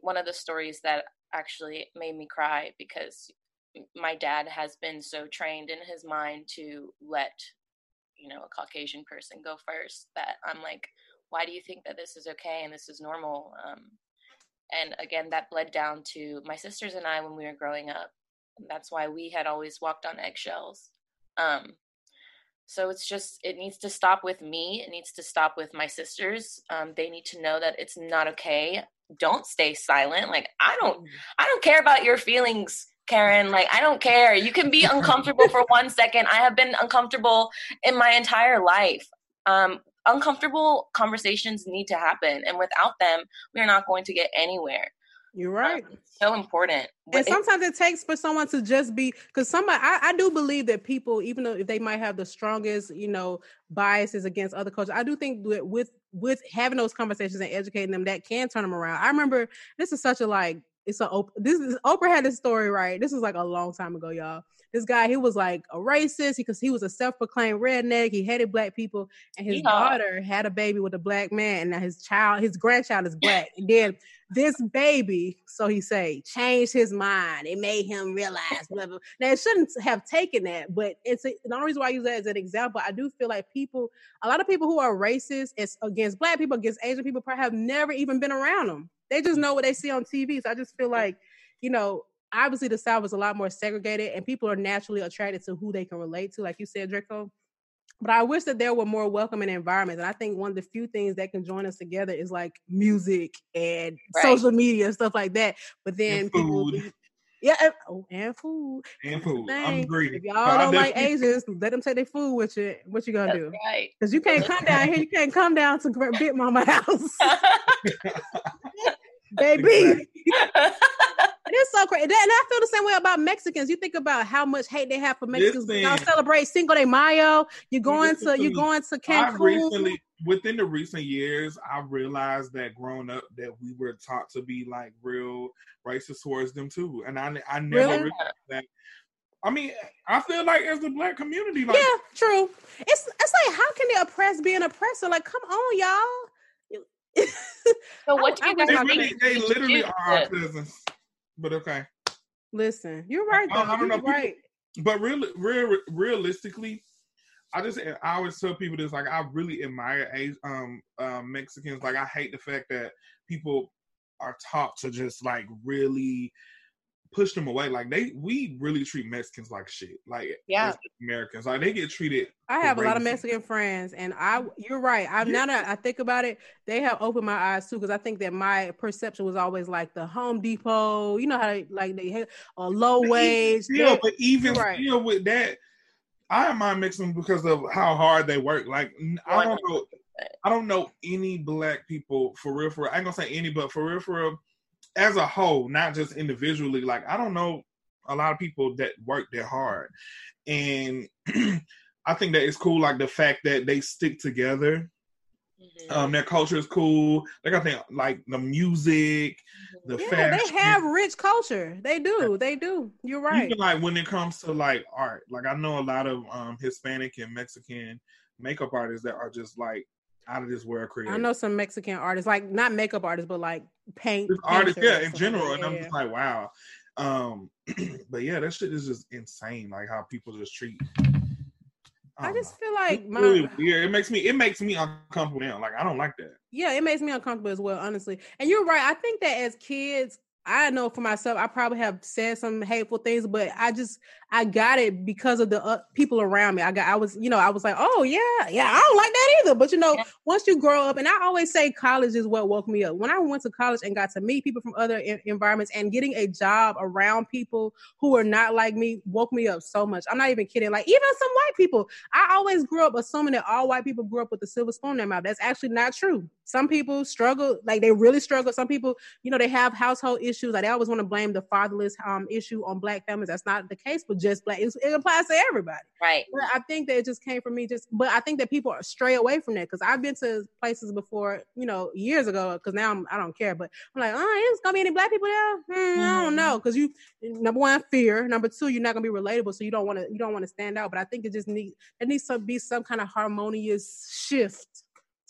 one of the stories that actually made me cry because my dad has been so trained in his mind to let you know a caucasian person go first that i'm like why do you think that this is okay and this is normal? Um, and again that bled down to my sisters and i when we were growing up. That's why we had always walked on eggshells. Um, so it's just it needs to stop with me. It needs to stop with my sisters. Um, they need to know that it's not okay. Don't stay silent. Like i don't mm. i don't care about your feelings Karen. Like, I don't care. You can be uncomfortable for one second. I have been uncomfortable in my entire life. Um, uncomfortable conversations need to happen, and without them, we're not going to get anywhere. You're right. Um, so important. And sometimes it, it, takes for someone to just be because somebody I, I, do believe that people, even though if they might have the strongest, you know, biases against other cultures, I do think that with with having those conversations and educating them, that can turn them around. I remember this is such a like it's a this is Oprah had this story right. This was like a long time ago, y'all. This guy, he was like a racist because he was a self-proclaimed redneck. He hated black people, and his yeah. daughter had a baby with a black man, and now his child, his grandchild is black. and then this baby, so he say, changed his mind. It made him realize. Blah, blah. Now it shouldn't have taken that, but it's a, the only reason why I use that as an example. I do feel like people, a lot of people who are racist it's against black people, against Asian people, probably have never even been around them They just know what they see on TV. So I just feel like, you know, obviously the South is a lot more segregated, and people are naturally attracted to who they can relate to, like you said, Draco. But I wish that there were more welcoming environments. And I think one of the few things that can join us together is like music and right. social media and stuff like that. But then people, yeah, and, oh, and food. And food. I'm greedy. If y'all don't like Asians, let them take their food with you. What you gonna That's do? Right. Because you can't come down here. You can't come down to Big Mama house, baby. It's so crazy. And I feel the same way about Mexicans. You think about how much hate they have for Mexicans. Y'all celebrate Cinco de Mayo. You're going to you're going to Cancun. I recently, within the recent years, I realized that growing up that we were taught to be like real racist towards them too, and I I never really? realized that. I mean, I feel like as the black community, like yeah, true. It's it's like how can the oppressed be an oppressor? Like, come on, y'all. So what do you guys they, really, they literally are our cousins. But okay. Listen, you're right though. I, I don't know. People, right. But really, real, realistically, I just I always tell people this like I really admire um, um Mexicans. Like I hate the fact that people are taught to just like really push them away. Like they, we really treat Mexicans like shit. Like yeah, Americans, like they get treated. I have a lot of Mexican friends, and I, you're right. I'm yeah. now that I think about it, they have opened my eyes too. Because I think that my perception was always like the Home Depot. You know how they like they have a low but wage. Yeah, but even right. still with that. I admire Mexicans because of how hard they work. Like I don't know, I don't know any black people for real. For real. I ain't gonna say any, but for real, for real as a whole, not just individually. Like I don't know a lot of people that work that hard, and I think that it's cool. Like the fact that they stick together. Mm-hmm. Um, their culture is cool. Like I think, like the music, mm-hmm. the yeah, fashion. they have rich culture. They do. They do. You're right. Even like when it comes to like art, like I know a lot of um Hispanic and Mexican makeup artists that are just like out of this world creative. I know some Mexican artists, like not makeup artists, but like paint artists, yeah, in general. Like and I'm just like, wow. Um, but yeah, that shit is just insane. Like how people just treat. I, I just know. feel like my really weird. It makes me it makes me uncomfortable now. Like I don't like that. Yeah, it makes me uncomfortable as well, honestly. And you're right. I think that as kids, I know for myself, I probably have said some hateful things, but I just I got it because of the uh, people around me. I got I was you know I was like, oh yeah, yeah, I don't like that either. But you know, yeah. once you grow up, and I always say college is what woke me up. When I went to college and got to meet people from other in- environments and getting a job around people who are not like me woke me up so much. I'm not even kidding. Like even some white people, I always grew up assuming that all white people grew up with a silver spoon in their mouth. That's actually not true. Some people struggle, like they really struggle. Some people, you know, they have household issues. Like they always want to blame the fatherless um issue on black families. That's not the case, but just black. It's, it applies to everybody. Right. But I think that it just came from me. Just, but I think that people are stray away from that because I've been to places before, you know, years ago. Because now I'm, I don't care. But I'm like, oh, it's gonna be any black people there? Hmm, I don't know. Because you, number one, fear. Number two, you're not gonna be relatable, so you don't want to. You don't want to stand out. But I think it just needs. It needs to be some kind of harmonious shift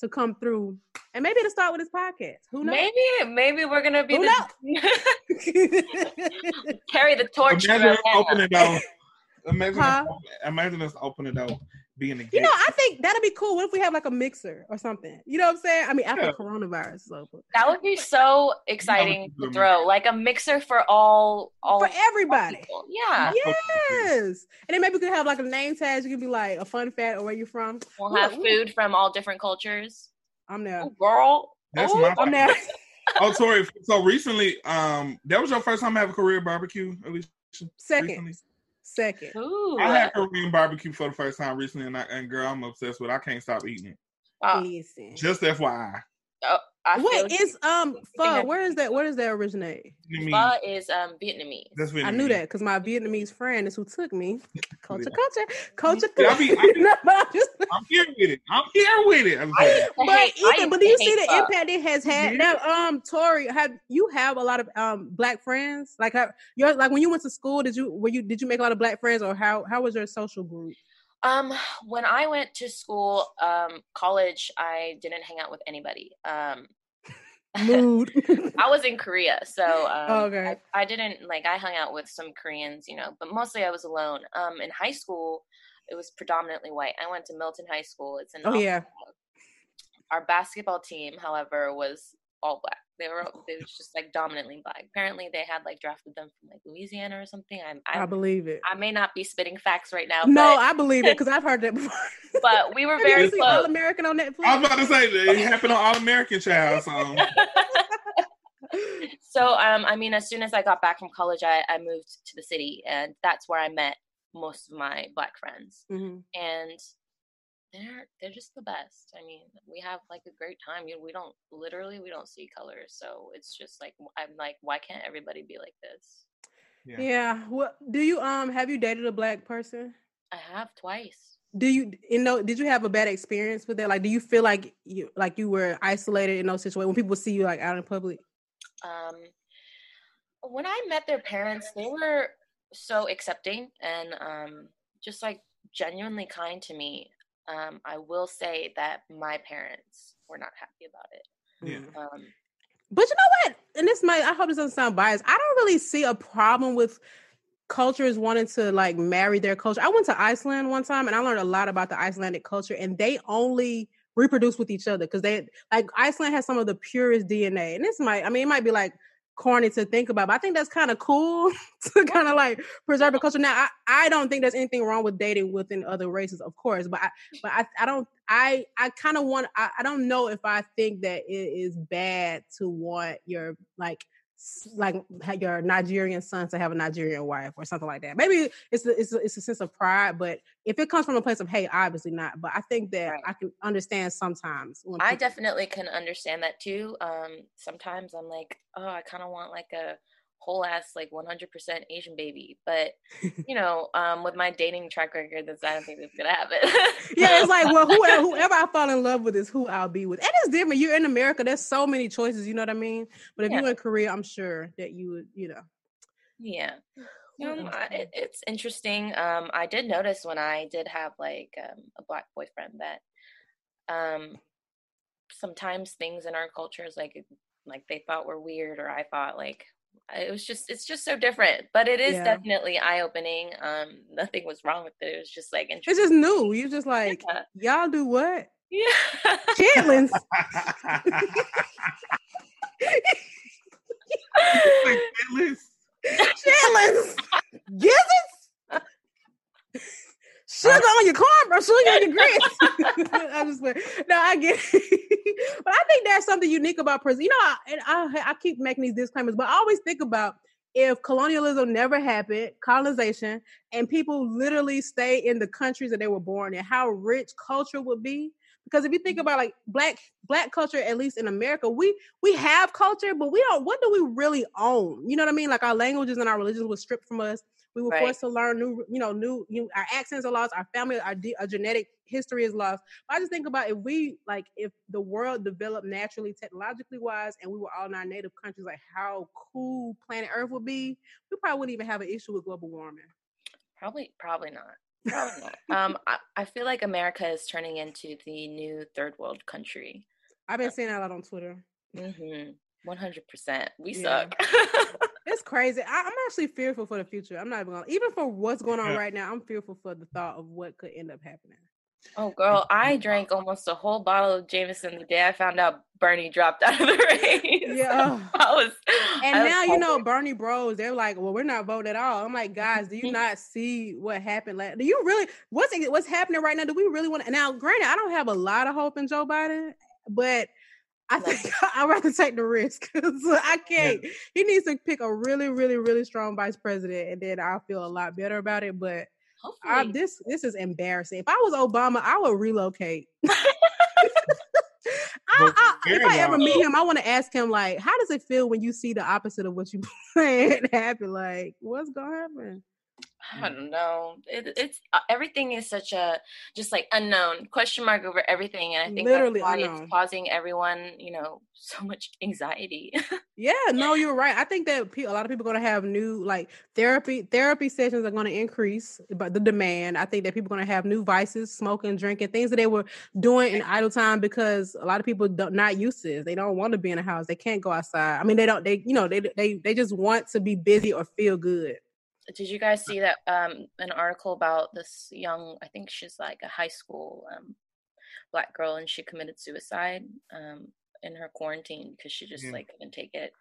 to come through, and maybe to start with his podcast. Who knows? Maybe, maybe we're gonna be Who the carry the torch. Imagine us opening though. Imagine, huh? us, imagine us opening though being a You know, I think that'd be cool. What if we have like a mixer or something? You know what I'm saying? I mean, after yeah. coronavirus, so that would be so exciting to throw like a mixer for all, all for everybody. All yeah. Yes, and then maybe we could have like a name tag. You could be like a fun fact or where you're from. We'll have food from all different cultures. I'm there, Ooh, girl. That's Ooh, my. I'm there. oh, Tori. So recently, um, that was your first time having a Korean barbecue, at least. Second. Recently? Second. Ooh. I had Korean barbecue for the first time recently, and, I, and girl, I'm obsessed with. it. I can't stop eating it. Uh, Just FYI. Oh, I Wait, is um pho? Where is that? Where does that originate? Pho is um Vietnamese. That's Vietnamese. I knew that because my Vietnamese friend is who took me. Culture, culture, culture. Yeah, I mean, I mean, I'm here with it. I'm here with it. I, but Ethan, but do you see the pho. impact it has had? Now, um, Tori, have you have a lot of um black friends? Like, have, you're like when you went to school, did you were you did you make a lot of black friends, or how how was your social group? Um, when I went to school, um, college, I didn't hang out with anybody. Um, Mood. I was in Korea, so um, okay. I, I, didn't like. I hung out with some Koreans, you know, but mostly I was alone. Um, in high school, it was predominantly white. I went to Milton High School. It's in oh yeah. Our basketball team, however, was all black. They were they was just like dominantly black. Apparently, they had like drafted them from like Louisiana or something. I, I, I believe it. I may not be spitting facts right now. No, but, I believe it because I've heard that before. but we were Have very close. All American on Netflix. I was about to say it happened on All American Child. So so um, I mean, as soon as I got back from college, I, I moved to the city, and that's where I met most of my black friends. Mhm. And they're they're just the best. I mean, we have like a great time. You we don't literally we don't see colors, so it's just like I'm like, why can't everybody be like this? yeah. Yeah. What do you um have you dated a black person? I have twice. Do you you know did you have a bad experience with that? Like do you feel like you like you were isolated in those situations when people see you like out in public? Um, when I met their parents, they were so accepting and um, just like genuinely kind to me. Um, I will say that my parents were not happy about it. Yeah. Mm. Um, But you know what? And this might I hope this doesn't sound biased. I don't really see a problem with cultures wanting to like marry their culture. I went to Iceland one time and I learned a lot about the Icelandic culture and they only reproduce with each other because they like Iceland has some of the purest DNA. And this might I mean it might be like corny to think about, but I think that's kind of cool to kind of like preserve the culture. Now I, I don't think there's anything wrong with dating within other races, of course, but I but I, I don't I I kind of want I, I don't know if I think that it is bad to want your like like your Nigerian son to have a Nigerian wife or something like that. Maybe it's a, it's a, it's a sense of pride, but if it comes from a place of hate, obviously not. But I think that Right. I can understand sometimes. I people- definitely can understand that too. Um, sometimes I'm like, oh, I kind of want like a whole ass like 100% Asian baby, but you know, um, with my dating track record, that's I don't think that's gonna happen. yeah, it's like well, whoever, whoever I fall in love with is who I'll be with. And it's different. You're in America. There's so many choices. You know what I mean? But if Yeah. you're in Korea, I'm sure that you would. You know. yeah. Um. I, it, it's interesting. Um, I did notice when I did have like um, a black boyfriend that um, sometimes things in our cultures like like they thought were weird or I thought like it was just it's just so different. But it is Yeah. definitely eye opening. Um, nothing was wrong with it. It was just like It's just new. You're just like Yeah. y'all do what? Yeah. Chitlins. Like, Atlas, Chitlins. Gizzards. Sugar on your corn, bro. sugar on your grits. I just went, no, I get it. but I think there's something unique about prison. You know, I, and I, I keep making these disclaimers, but I always think about if colonialism never happened, colonization, and people literally stay in the countries that they were born in, how rich culture would be. Because if you think about like black black culture, at least in America, we we have culture, but we don't. What do we really own? You know what I mean? Like our languages and our religions were stripped from us. We were Right. forced to learn new, you know, new. You our accents are lost. Our family, our, de- our genetic history is lost. But I just think about if we like if the world developed naturally, technologically wise, and we were all in our native countries, like how cool planet Earth would be. We probably wouldn't even have an issue with global warming. Probably, probably not. Probably not. Um, I, I feel like America is turning into the new third world country. I've been seeing that a lot on Twitter. Mm-hmm. One hundred percent. We Yeah. suck. It's crazy. I, I'm actually fearful for the future. I'm not even gonna, even for what's going on Yeah. right now. I'm fearful for the thought of what could end up happening. oh, girl, I drank almost a whole bottle of Jameson the day I found out Bernie dropped out of the race. Yeah. I was. And I was now you know. Bernie Bros. They're like, well, we're not voting at all. I'm like, guys, do you not see what happened? Like, do you really what's what's happening right now? Do we really want to? Now, granted, I don't have a lot of hope in Joe Biden, but I Like- think I'd rather take the risk because I can't. He needs to pick a really, really, really strong vice president, and then I'll feel a lot better about it. But I, this this is embarrassing. If I was Obama, I would relocate. I, I, if I ever meet him, I want to ask him like, how does it feel when you see the opposite of what you planned happen? Like, what's gonna happen? I don't know. It, it's uh, everything is such a just like unknown question mark over everything, and I think Literally that's why unknown. it's causing everyone, you know, so much anxiety. Yeah, no, you're right. I think that pe- a lot of people are gonna have new like therapy. Therapy sessions are gonna increase, but the demand. I think that people are gonna have new vices, smoking, drinking, things that they were doing in idle time because a lot of people don't not used to this. They don't want to be in a house. They can't go outside. I mean, they don't. They you know they they they just want to be busy or feel good. Did you guys see that um an article about this young? I think she's like a high school um black girl, and she committed suicide. Um, in her quarantine because she just Yeah. like couldn't take it.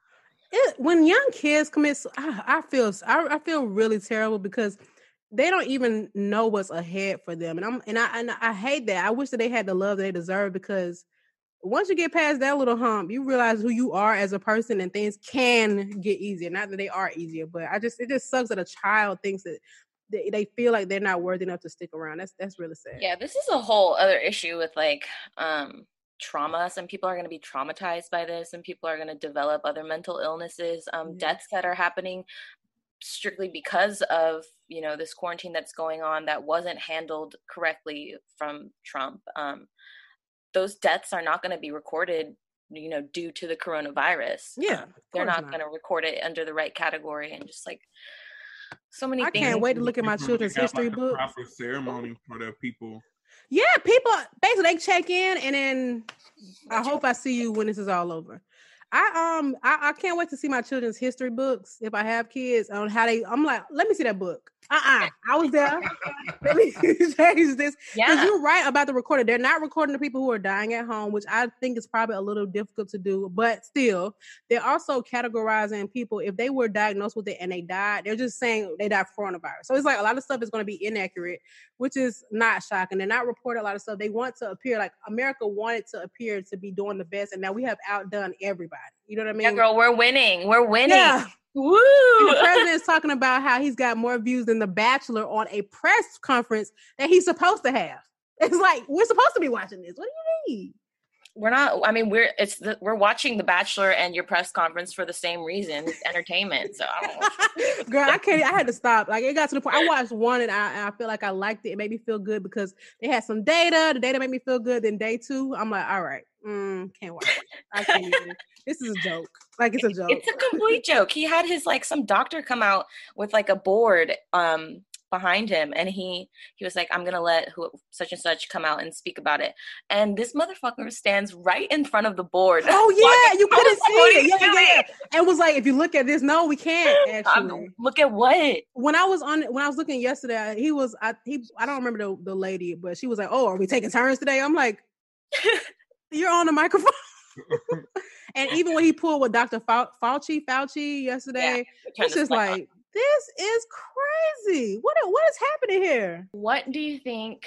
it, when young kids commit, I, I feel I, I feel really terrible because they don't even know what's ahead for them, and I'm and I and I hate that. I wish that they had the love they deserve because once you get past that little hump, you realize who you are as a person, and things can get easier. Not that they are easier, but I just it just sucks that a child thinks that they, they feel like they're not worthy enough to stick around. That's that's really sad. Yeah, this is a whole other issue with like um trauma. Some people are going to be traumatized by this, and people are going to develop other mental illnesses, um, Mhm. deaths that are happening strictly because of you know this quarantine that's going on that wasn't handled correctly from Trump. Um, those deaths are not going to be recorded, you know, due to the coronavirus. Yeah, Um, they're course not, going to record it under the right category, and just like so many I things. can't wait to look at my children's have, history like, a book. Proper ceremony for the people. Yeah, people basically they check in and then I hope I see you when this is all over. I um I, I can't wait to see my children's history books if I have kids on how they I'm like, let me see that book. Uh-uh. I was there. let me change this. Because Yeah, you're right about the recording. They're not recording the people who are dying at home, which I think is probably a little difficult to do. But still, they're also categorizing people if they were diagnosed with it and they died. They're just saying they died from coronavirus. So it's like a lot of stuff is going to be inaccurate, which is not shocking. They're not reporting a lot of stuff. They want to appear like America wanted to appear to be doing the best, and now we have outdone everybody. You know what I mean? yeah, girl, we're winning. We're winning. Yeah. Woo! And the president's talking about how he's got more views than The Bachelor on a press conference that he's supposed to have. It's like we're supposed to be watching this. What do you mean? We're not i mean we're it's the, we're watching the bachelor and your press conference for the same reason it's entertainment so I don't, Girl, I can't. I had to stop. Like it got to the point. I watched one and I, and I feel like I liked it. It made me feel good because they had some data. The data made me feel good. Then day two, I'm like, all right, mm, can't watch. It. I can't even. This is a joke. Like it's a joke. it's a complete joke he had his like some doctor come out with like a board um behind him and he he was like i'm gonna let who such and such come out and speak about it and this motherfucker stands right in front of the board Oh yeah, you couldn't see it. Yeah, yeah. And was like, if you look at this, no, we can't. Actually, look at what when I was on, when I was looking yesterday, he was, I he, I don't remember the the lady, but she was like, "Oh, are we taking turns today?" I'm like, "You're on the microphone." and even when he pulled with Dr. Fau- Fauci, Fauci yesterday, Turn it's just like, this is crazy. What what is happening here? what do you think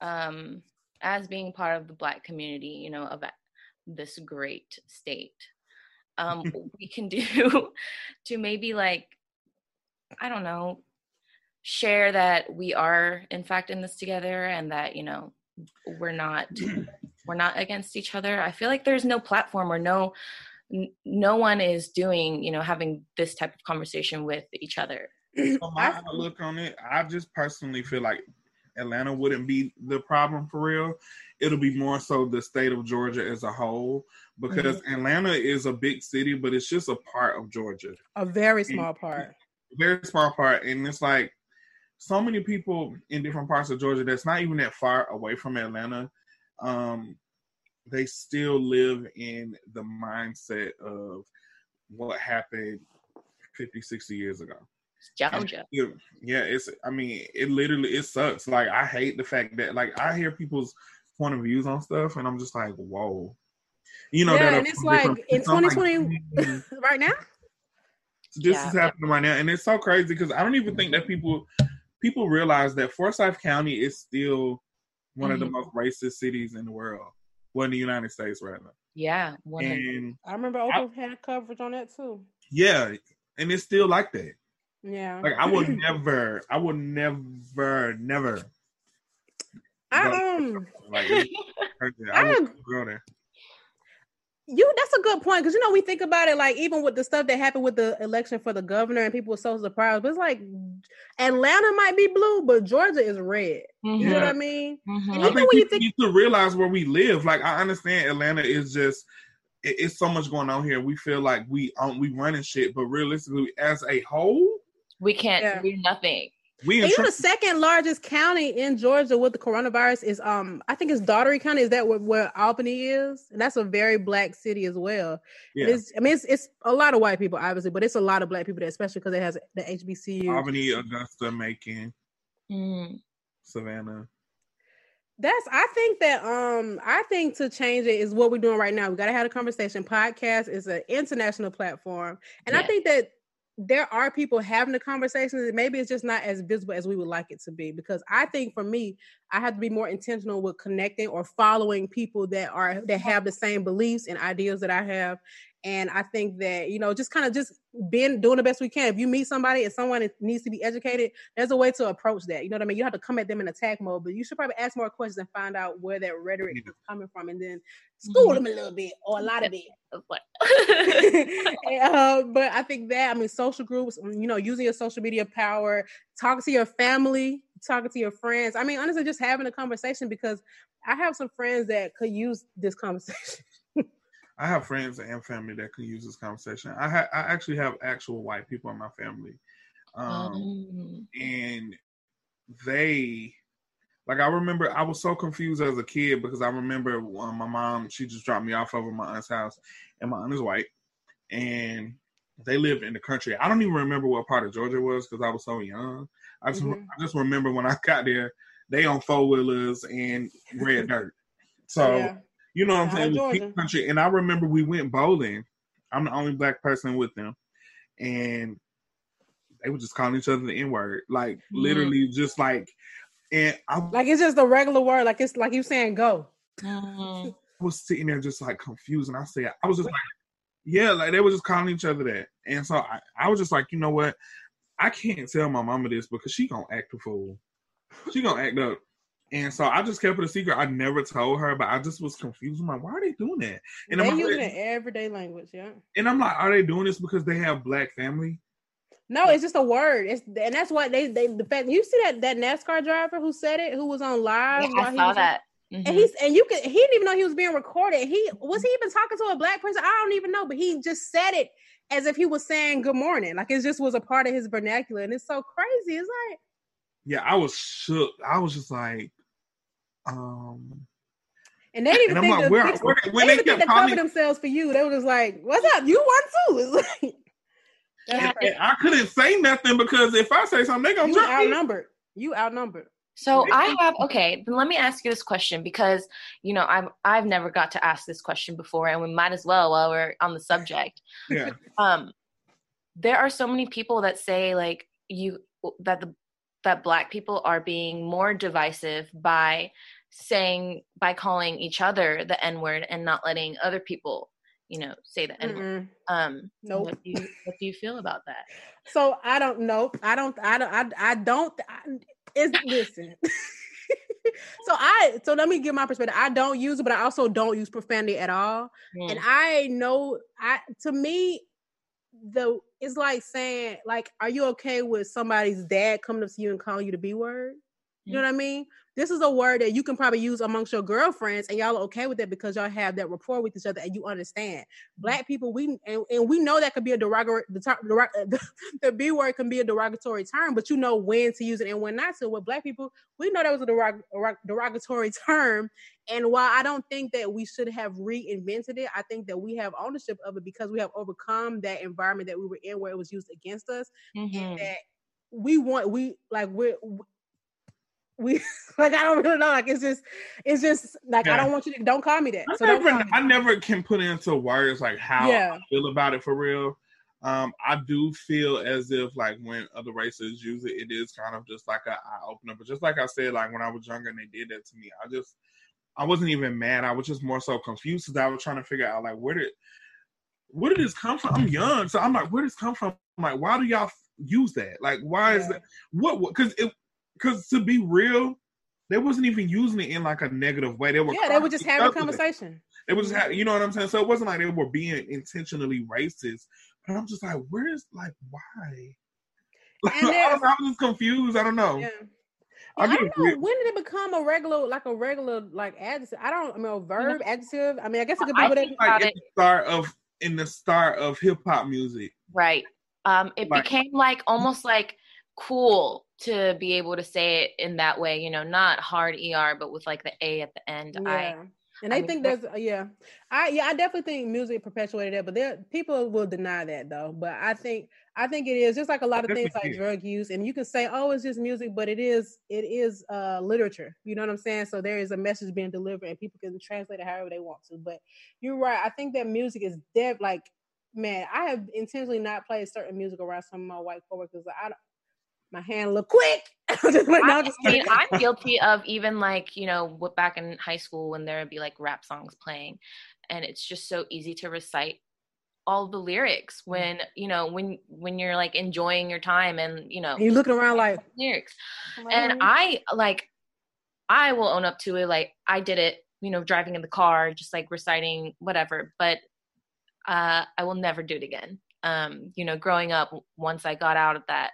um as being part of the black community you know of this great state um we can do to maybe like i don't know share that we are in fact in this together and that you know we're not we're not against each other i feel like there's no platform or no n- no one is doing you know having this type of conversation with each other From my I- outlook on it, I just personally feel like Atlanta wouldn't be the problem for real. It'll be more so the state of Georgia as a whole because Atlanta is a big city, but it's just a part of Georgia. A very small part. very small part, and it's like so many people in different parts of Georgia that's not even that far away from Atlanta. Um, they still live in the mindset of what happened 50, 60 years ago. Georgia Yeah, yeah, it's. I mean, it literally it sucks. Like I hate the fact that like I hear people's point of views on stuff, and I'm just like, whoa. You know, Yeah, that and it's like, in places. I'm like, 2020 "Mm, right now? this Yeah. is happening right now, and it's so crazy because I don't even think that people people realize that Forsyth County is still one of the Mhm. most racist cities in the world, well, in the United States, rather. yeah And I remember Oprah had coverage on that too. yeah, and it's still like that. Yeah. Like I would never, I would never, never. I um Like it's. I I would go there. You that's a good point because you know we think about it like even with the stuff that happened with the election for the governor and people were so surprised, but it's like Atlanta might be blue, but Georgia is red. You know what I mean? Mhm. And I even think when you people think need to realize where we live. Like I understand Atlanta is just it, it's so much going on here. We feel like we um we running shit, but realistically, as a whole, we can't Yeah. do nothing we And you know the second largest county in Georgia with the coronavirus is um I think it's Dougherty County. Is that where, where Albany is? And that's a very black city as well. Yeah. It's, I mean it's it's a lot of white people obviously, but it's a lot of black people there, especially because it has the HBCU. Albany, Augusta, Macon, Mm. Savannah. That's I think that um I think to change it is what we're doing right now. We gotta have a conversation. Podcast is an international platform. And yeah. I think that there are people having the conversations and maybe it's just not as visible as we would like it to be because i think for me i have to be more intentional with connecting or following people that are that have the same beliefs and ideas that i have and I think that, you know, just kind of just being doing the best we can. If you meet somebody and someone needs to be educated, there's a way to approach that. You know what I mean? You have to come at them in attack mode, but you should probably ask more questions and find out where that rhetoric is coming from and then school mm-hmm. them a little bit or a lot of it. uh, but I think that, I mean, social groups, you know, using your social media power, talking to your family, talking to your friends. I mean, honestly, just having a conversation because I have some friends that could use this conversation. I have friends and family that can use this conversation. I ha- I actually have actual white people in my family, um, mm. and they like I remember I was so confused as a kid because I remember um, my mom she just dropped me off over my aunt's house, and my aunt is white, and they live in the country. I don't even remember what part of Georgia was because I was so young. I just mm-hmm. I just remember when I got there, they on four wheelers and red dirt. So. Yeah you know what I'm saying? Country. And I remember we went bowling. I'm the only black person with them. And they were just calling each other the N word. Like mm-hmm. literally just like and I like it's just a regular word, like it's like you saying go. Mm-hmm. I was sitting there just like confused and I said I was just like yeah, like they were just calling each other that. And so I, I was just like, you know what? I can't tell my mama this because she gonna act a fool. She gonna act up. And so I just kept it a secret. I never told her, but I just was confused. I'm like, why are they doing that? And they use it in everyday language, yeah. And I'm like, are they doing this because they have black family? No, it's just a word. It's and that's what they they the fact you see that that NASCAR driver who said it, who was on live. Yeah, I saw that. Mm-hmm. And he's and you could he didn't even know he was being recorded. He was he even talking to a black person? I don't even know, but he just said it as if he was saying good morning. Like it just was a part of his vernacular. And it's so crazy. It's like Yeah, I was shook. I was just like, um, and they didn't even think, like, to, where, fix, where, when they, they, they cover themselves for you. They were just like, "What's up? You won too." It's like, and, and I couldn't say nothing because if I say something, they gonna you outnumbered. Me. You outnumbered. So I have okay. Then let me ask you this question because you know I've I've never got to ask this question before, and we might as well while we're on the subject. Yeah. Um, there are so many people that say like you that the that black people are being more divisive by saying by calling each other the n word and not letting other people you know say the n word um nope. what do you what do you feel about that so i don't know i don't i don't i, I don't I, it's listen so I so let me give my perspective. I don't use it, but I also don't use profanity at all. Mm. And I know I to me the it's like saying like are you okay with somebody's dad coming up to you and calling you the b word you know what I mean? This is a word that you can probably use amongst your girlfriends, and y'all are okay with it because y'all have that rapport with each other and you understand. Black people, we and, and we know that could be a derogatory. The, the, the B word can be a derogatory term, but you know when to use it and when not to. With black people, we know that was a derog, derogatory term, and while I don't think that we should have reinvented it, I think that we have ownership of it because we have overcome that environment that we were in where it was used against us, mm-hmm. and that we want we like we're we like I don't really know. Like it's just it's just like yeah. I don't want you to don't call me that. I, so never, I never can put into words like how yeah. I feel about it for real. Um, I do feel as if like when other races use it, it is kind of just like a eye opener. But just like I said, like when I was younger and they did that to me, I just I wasn't even mad. I was just more so confused because I was trying to figure out like where did where did this come from? I'm young, so I'm like, where did this come from? I'm like, why do y'all use that? Like, why yeah. is that? What? Because it because to be real, they wasn't even using it in like a negative way. They were yeah, they were just having a conversation. It was just you know what I'm saying. So it wasn't like they were being intentionally racist. But I'm just like, where is like why? Like, I, was, I was just confused. I don't know. Yeah. I, I, don't know weird. when did it become a regular, like a regular, like adjective. I don't. I mean, a verb, adjective. I mean, I guess it could be whatever. Like in the start of in the start of hip hop music, right? Um, it like, became like almost like cool to be able to say it in that way, you know, not hard ER, but with like the A at the end. Yeah. I And I, I think there's yeah, I yeah I definitely think music perpetuated that, but there people will deny that though. But I think I think it is just like a lot of things like drug use, and you can say oh it's just music, but it is it is uh literature. You know what I'm saying? So there is a message being delivered, and people can translate it however they want to. But you're right. I think that music is dead. Like man, I have intentionally not played certain music around some of my white coworkers. I my hand look quick. I, mean, I'm guilty of even like you know what back in high school when there would be like rap songs playing, and it's just so easy to recite all the lyrics mm. when you know when when you're like enjoying your time and you know and you're looking around like lyrics, and I like I will own up to it. Like I did it, you know, driving in the car, just like reciting whatever. But uh, I will never do it again. Um, you know, growing up, once I got out of that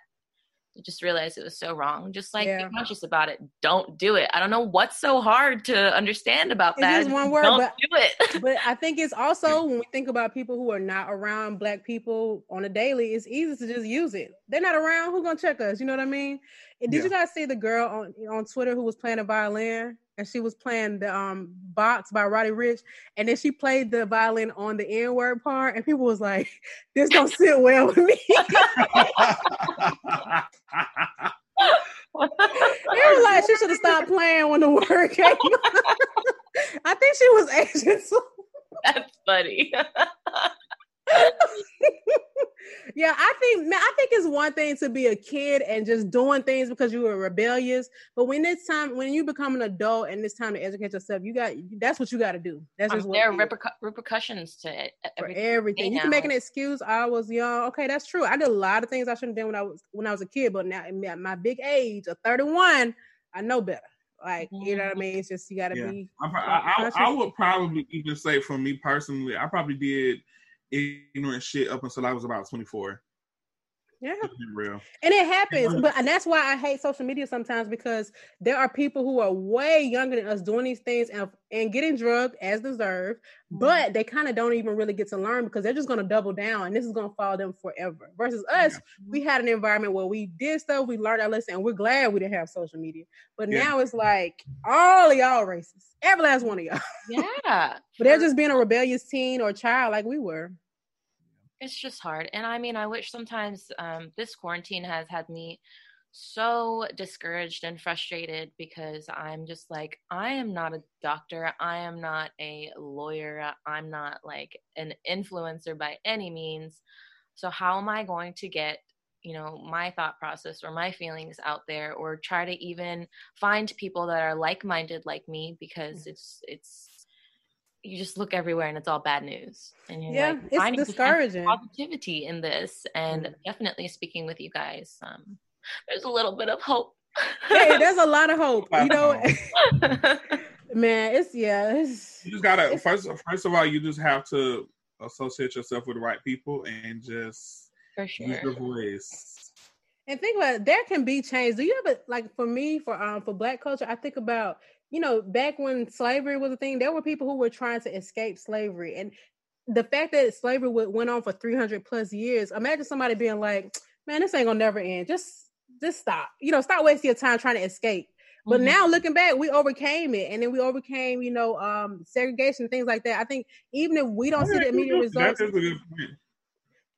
I just realized it was so wrong. Just like yeah. be conscious about it. Don't do it. I don't know what's so hard to understand about that. It's one word, don't but, do it. but I think it's also when we think about people who are not around black people on a daily, it's easy to just use it. They're not around. Who's gonna check us? You know what I mean? And did yeah. you guys see the girl on on Twitter who was playing a violin? And she was playing the um box by Roddy Ricch, and then she played the violin on the N word part, and people was like, "This don't sit well with me." they were like, "She should have stopped playing when the word came." I think she was Asian. That's funny. yeah, I think I think it's one thing to be a kid and just doing things because you were rebellious, but when it's time when you become an adult and it's time to educate yourself, you got that's what you got to do. That's just there are repercu- repercussions to it. Everything. For everything, you can make an excuse. I was young. Okay, that's true. I did a lot of things I shouldn't have done when I was when I was a kid, but now at my big age of thirty one, I know better. Like mm-hmm. you know what I mm-hmm. mean? It's just you got to yeah. be. I, I, I, I would probably even say for me personally, I probably did ignorant shit up until I was about 24. Yeah. Real. And it happens. But and that's why I hate social media sometimes because there are people who are way younger than us doing these things and, and getting drugged as deserved, mm-hmm. but they kind of don't even really get to learn because they're just gonna double down and this is gonna follow them forever. Versus us, yeah. we had an environment where we did stuff, we learned our lesson, and we're glad we didn't have social media. But yeah. now it's like all of y'all racist. Every last one of y'all. Yeah. but they're just being a rebellious teen or child like we were it's just hard and i mean i wish sometimes um, this quarantine has had me so discouraged and frustrated because i'm just like i am not a doctor i am not a lawyer i'm not like an influencer by any means so how am i going to get you know my thought process or my feelings out there or try to even find people that are like-minded like me because mm. it's it's you just look everywhere and it's all bad news. And you're yeah, like, it's discouraging. Positivity in this, and mm. definitely speaking with you guys, um, there's a little bit of hope. hey, there's a lot of hope. You know, man, it's yeah. It's, you just gotta first. First of all, you just have to associate yourself with the right people and just for sure. use your voice. And think about it, there can be change. Do you ever like for me for um for Black culture? I think about you know, back when slavery was a thing, there were people who were trying to escape slavery. And the fact that slavery went on for 300 plus years, imagine somebody being like, man, this ain't gonna never end. Just, just stop. You know, stop wasting your time trying to escape. But mm-hmm. now looking back, we overcame it, and then we overcame, you know, um, segregation, things like that. I think even if we don't see the immediate results,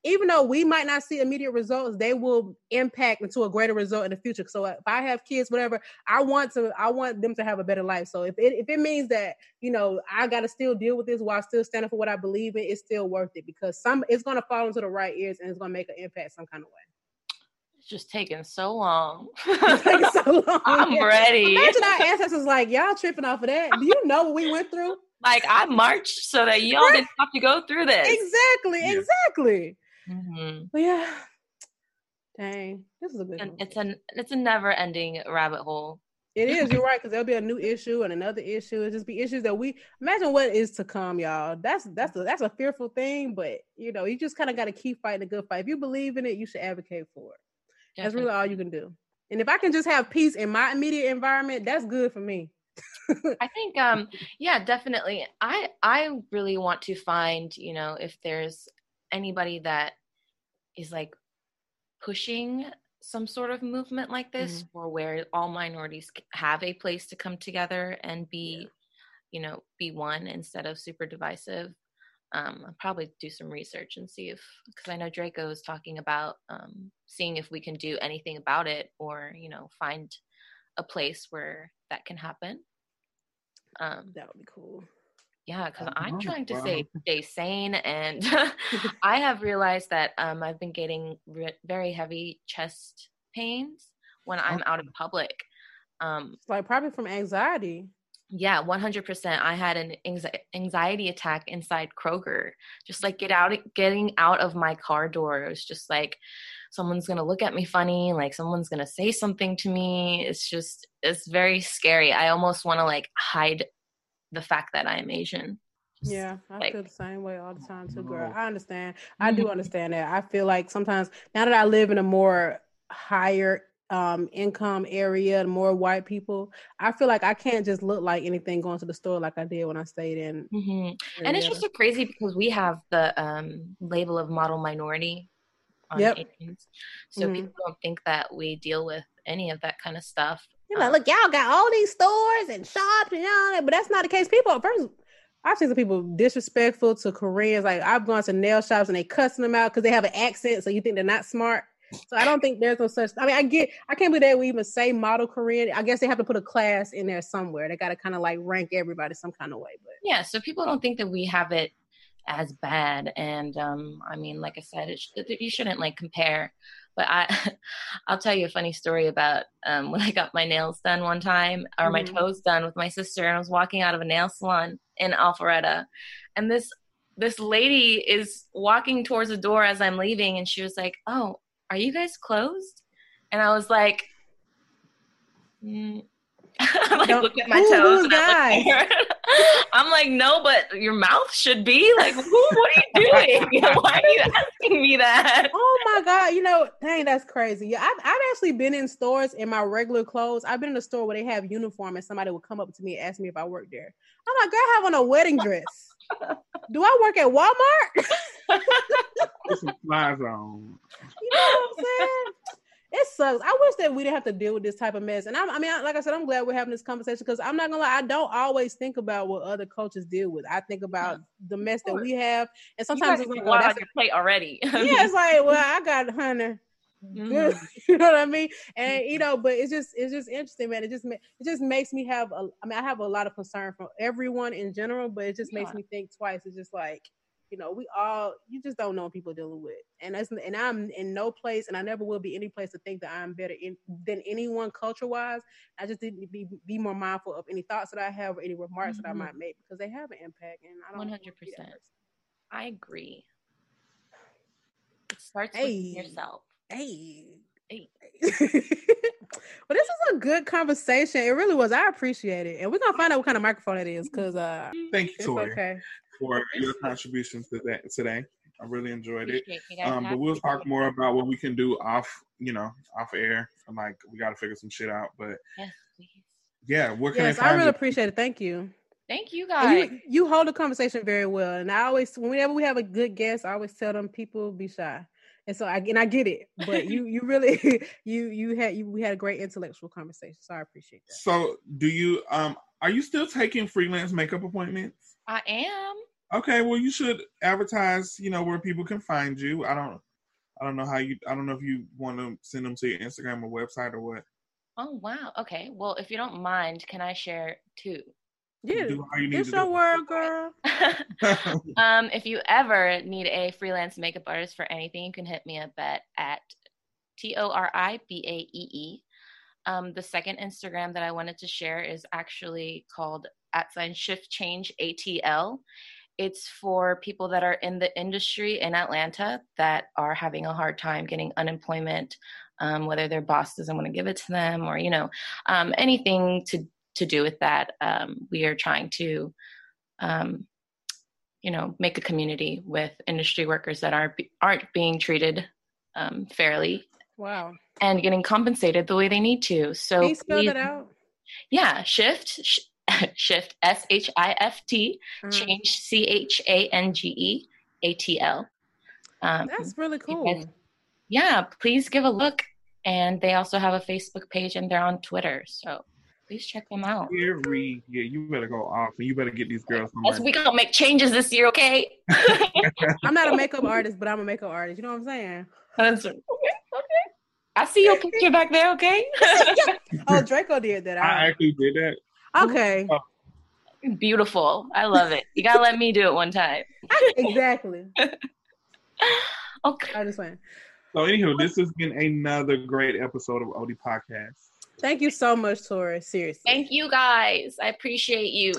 even though we might not see immediate results, they will impact into a greater result in the future. So uh, if I have kids, whatever, I want to, I want them to have a better life. So if it if it means that you know I got to still deal with this while still standing for what I believe in, it's still worth it because some it's going to fall into the right ears and it's going to make an impact some kind of way. It's just taking so long. taking so long. I'm yeah. ready. Imagine our ancestors like y'all tripping off of that. Do you know what we went through? Like I marched so that y'all didn't have to go through this. Exactly. Yeah. Exactly. Mm-hmm. But yeah, dang, this is a good. And one. It's an it's a never ending rabbit hole. It is. You're right because there'll be a new issue and another issue. It'll just be issues that we imagine what is to come, y'all. That's that's a, that's a fearful thing, but you know, you just kind of got to keep fighting a good fight. If you believe in it, you should advocate for it. Definitely. That's really all you can do. And if I can just have peace in my immediate environment, that's good for me. I think um yeah, definitely. I I really want to find, you know, if there's anybody that is like pushing some sort of movement like this mm-hmm. or where all minorities have a place to come together and be yeah. you know, be one instead of super divisive. Um, I'll probably do some research and see if, because I know Draco is talking about um, seeing if we can do anything about it or, you know, find a place where that can happen. Um, that would be cool. Yeah, because I'm trying to stay stay sane, and I have realized that um, I've been getting re- very heavy chest pains when I'm out in public. Um, like probably from anxiety. Yeah, 100%. I had an anxiety attack inside Kroger. Just like get out getting out of my car door. It was just like someone's going to look at me funny, like someone's going to say something to me. It's just it's very scary. I almost want to like hide the fact that I am Asian. Yeah, I like, feel the same way all the time too, girl. I understand. I do understand that. I feel like sometimes now that I live in a more higher um income area more white people i feel like i can't just look like anything going to the store like i did when i stayed in mm-hmm. and it's just so crazy because we have the um label of model minority on yep. Asians. so mm-hmm. people don't think that we deal with any of that kind of stuff you're like, look, y'all got all these stores and shops and all that, but that's not the case. People, first, I've seen some people disrespectful to Koreans. Like I've gone to nail shops and they cussing them out because they have an accent, so you think they're not smart. So I don't think there's no such. I mean, I get. I can't believe that we even say model Korean. I guess they have to put a class in there somewhere. They got to kind of like rank everybody some kind of way. But yeah, so people don't think that we have it as bad. And um, I mean, like I said, sh- you shouldn't like compare but I, I'll tell you a funny story about um, when I got my nails done one time, or my mm-hmm. toes done with my sister, and I was walking out of a nail salon in Alpharetta, and this this lady is walking towards the door as I'm leaving, and she was like, "Oh, are you guys closed?" And I was like, mm. I like look at my toes and I I'm like, no, but your mouth should be like, who, what are you doing? Why are you asking me that? Oh my god, you know, dang, that's crazy. Yeah, I've, I've actually been in stores in my regular clothes. I've been in a store where they have uniform, and somebody would come up to me and ask me if I work there. I'm like, girl, I have on a wedding dress. Do I work at Walmart? Put some flies on. You know what I'm saying? It sucks. I wish that we didn't have to deal with this type of mess. And I'm, I mean, like I said, I'm glad we're having this conversation because I'm not gonna lie, I don't always think about what other cultures deal with. I think about the mess that we have, and sometimes it's like, oh, that's your plate already. yeah, it's like, well, I got honey. Mm-hmm. you know what I mean? And you know, but it's just it's just interesting, man. It just it just makes me have a. I mean, I have a lot of concern for everyone in general, but it just yeah. makes me think twice. It's just like you know, we all you just don't know what people dealing with, and that's and I'm in no place, and I never will be any place to think that I'm better in, than anyone culture wise. I just need to be be more mindful of any thoughts that I have or any remarks mm-hmm. that I mm-hmm. might make because they have an impact, and I don't. One hundred percent. I agree. It starts hey. with yourself. Hey. Hey. well, this is a good conversation. It really was. I appreciate it, and we're gonna find out what kind of microphone it is because uh, thank you, Tori. Okay for your contributions today. Today, I really enjoyed it. Um, but we'll talk more about what we can do off, you know, off air. I'm like, we got to figure some shit out. But yes, yeah, where can yes, I, I really appreciate it. Thank you. Thank you guys. You, you, hold the conversation very well, and I always, whenever we have a good guest, I always tell them people be shy. And so I and I get it, but you you really you you had you we had a great intellectual conversation, so I appreciate that. So do you um are you still taking freelance makeup appointments? I am. Okay, well, you should advertise. You know where people can find you. I don't. I don't know how you. I don't know if you want to send them to your Instagram or website or what. Oh wow. Okay. Well, if you don't mind, can I share two? Yeah, it's your word, girl. um, if you ever need a freelance makeup artist for anything, you can hit me up at at T O R I B A E E. Um, the second Instagram that I wanted to share is actually called at sign shift change ATL. It's for people that are in the industry in Atlanta that are having a hard time getting unemployment, um, whether their boss doesn't want to give it to them or, you know, um, anything to, to do with that. Um, we are trying to, um, you know, make a community with industry workers that aren't, aren't being treated um, fairly. Wow. And getting compensated the way they need to. So, Can you spell that out? Yeah, shift sh- shift S H I F T, mm. change C H A N G E A T L. Um, That's really cool. Guys, yeah, please give a look. And they also have a Facebook page and they're on Twitter. So Please check them out. Gary, yeah, you better go off and you better get these girls. Yes, we gonna make changes this year, okay? I'm not a makeup artist, but I'm a makeup artist. You know what I'm saying? That's- okay, okay. I see your picture back there, okay? Oh, Draco did that. I All right. actually did that. Okay, Beautiful. I love it. You gotta let me do it one time. exactly. Okay. I just went. So, anywho, this has been another great episode of OD Podcast. Thank you so much, Tori. Seriously. Thank you guys. I appreciate you.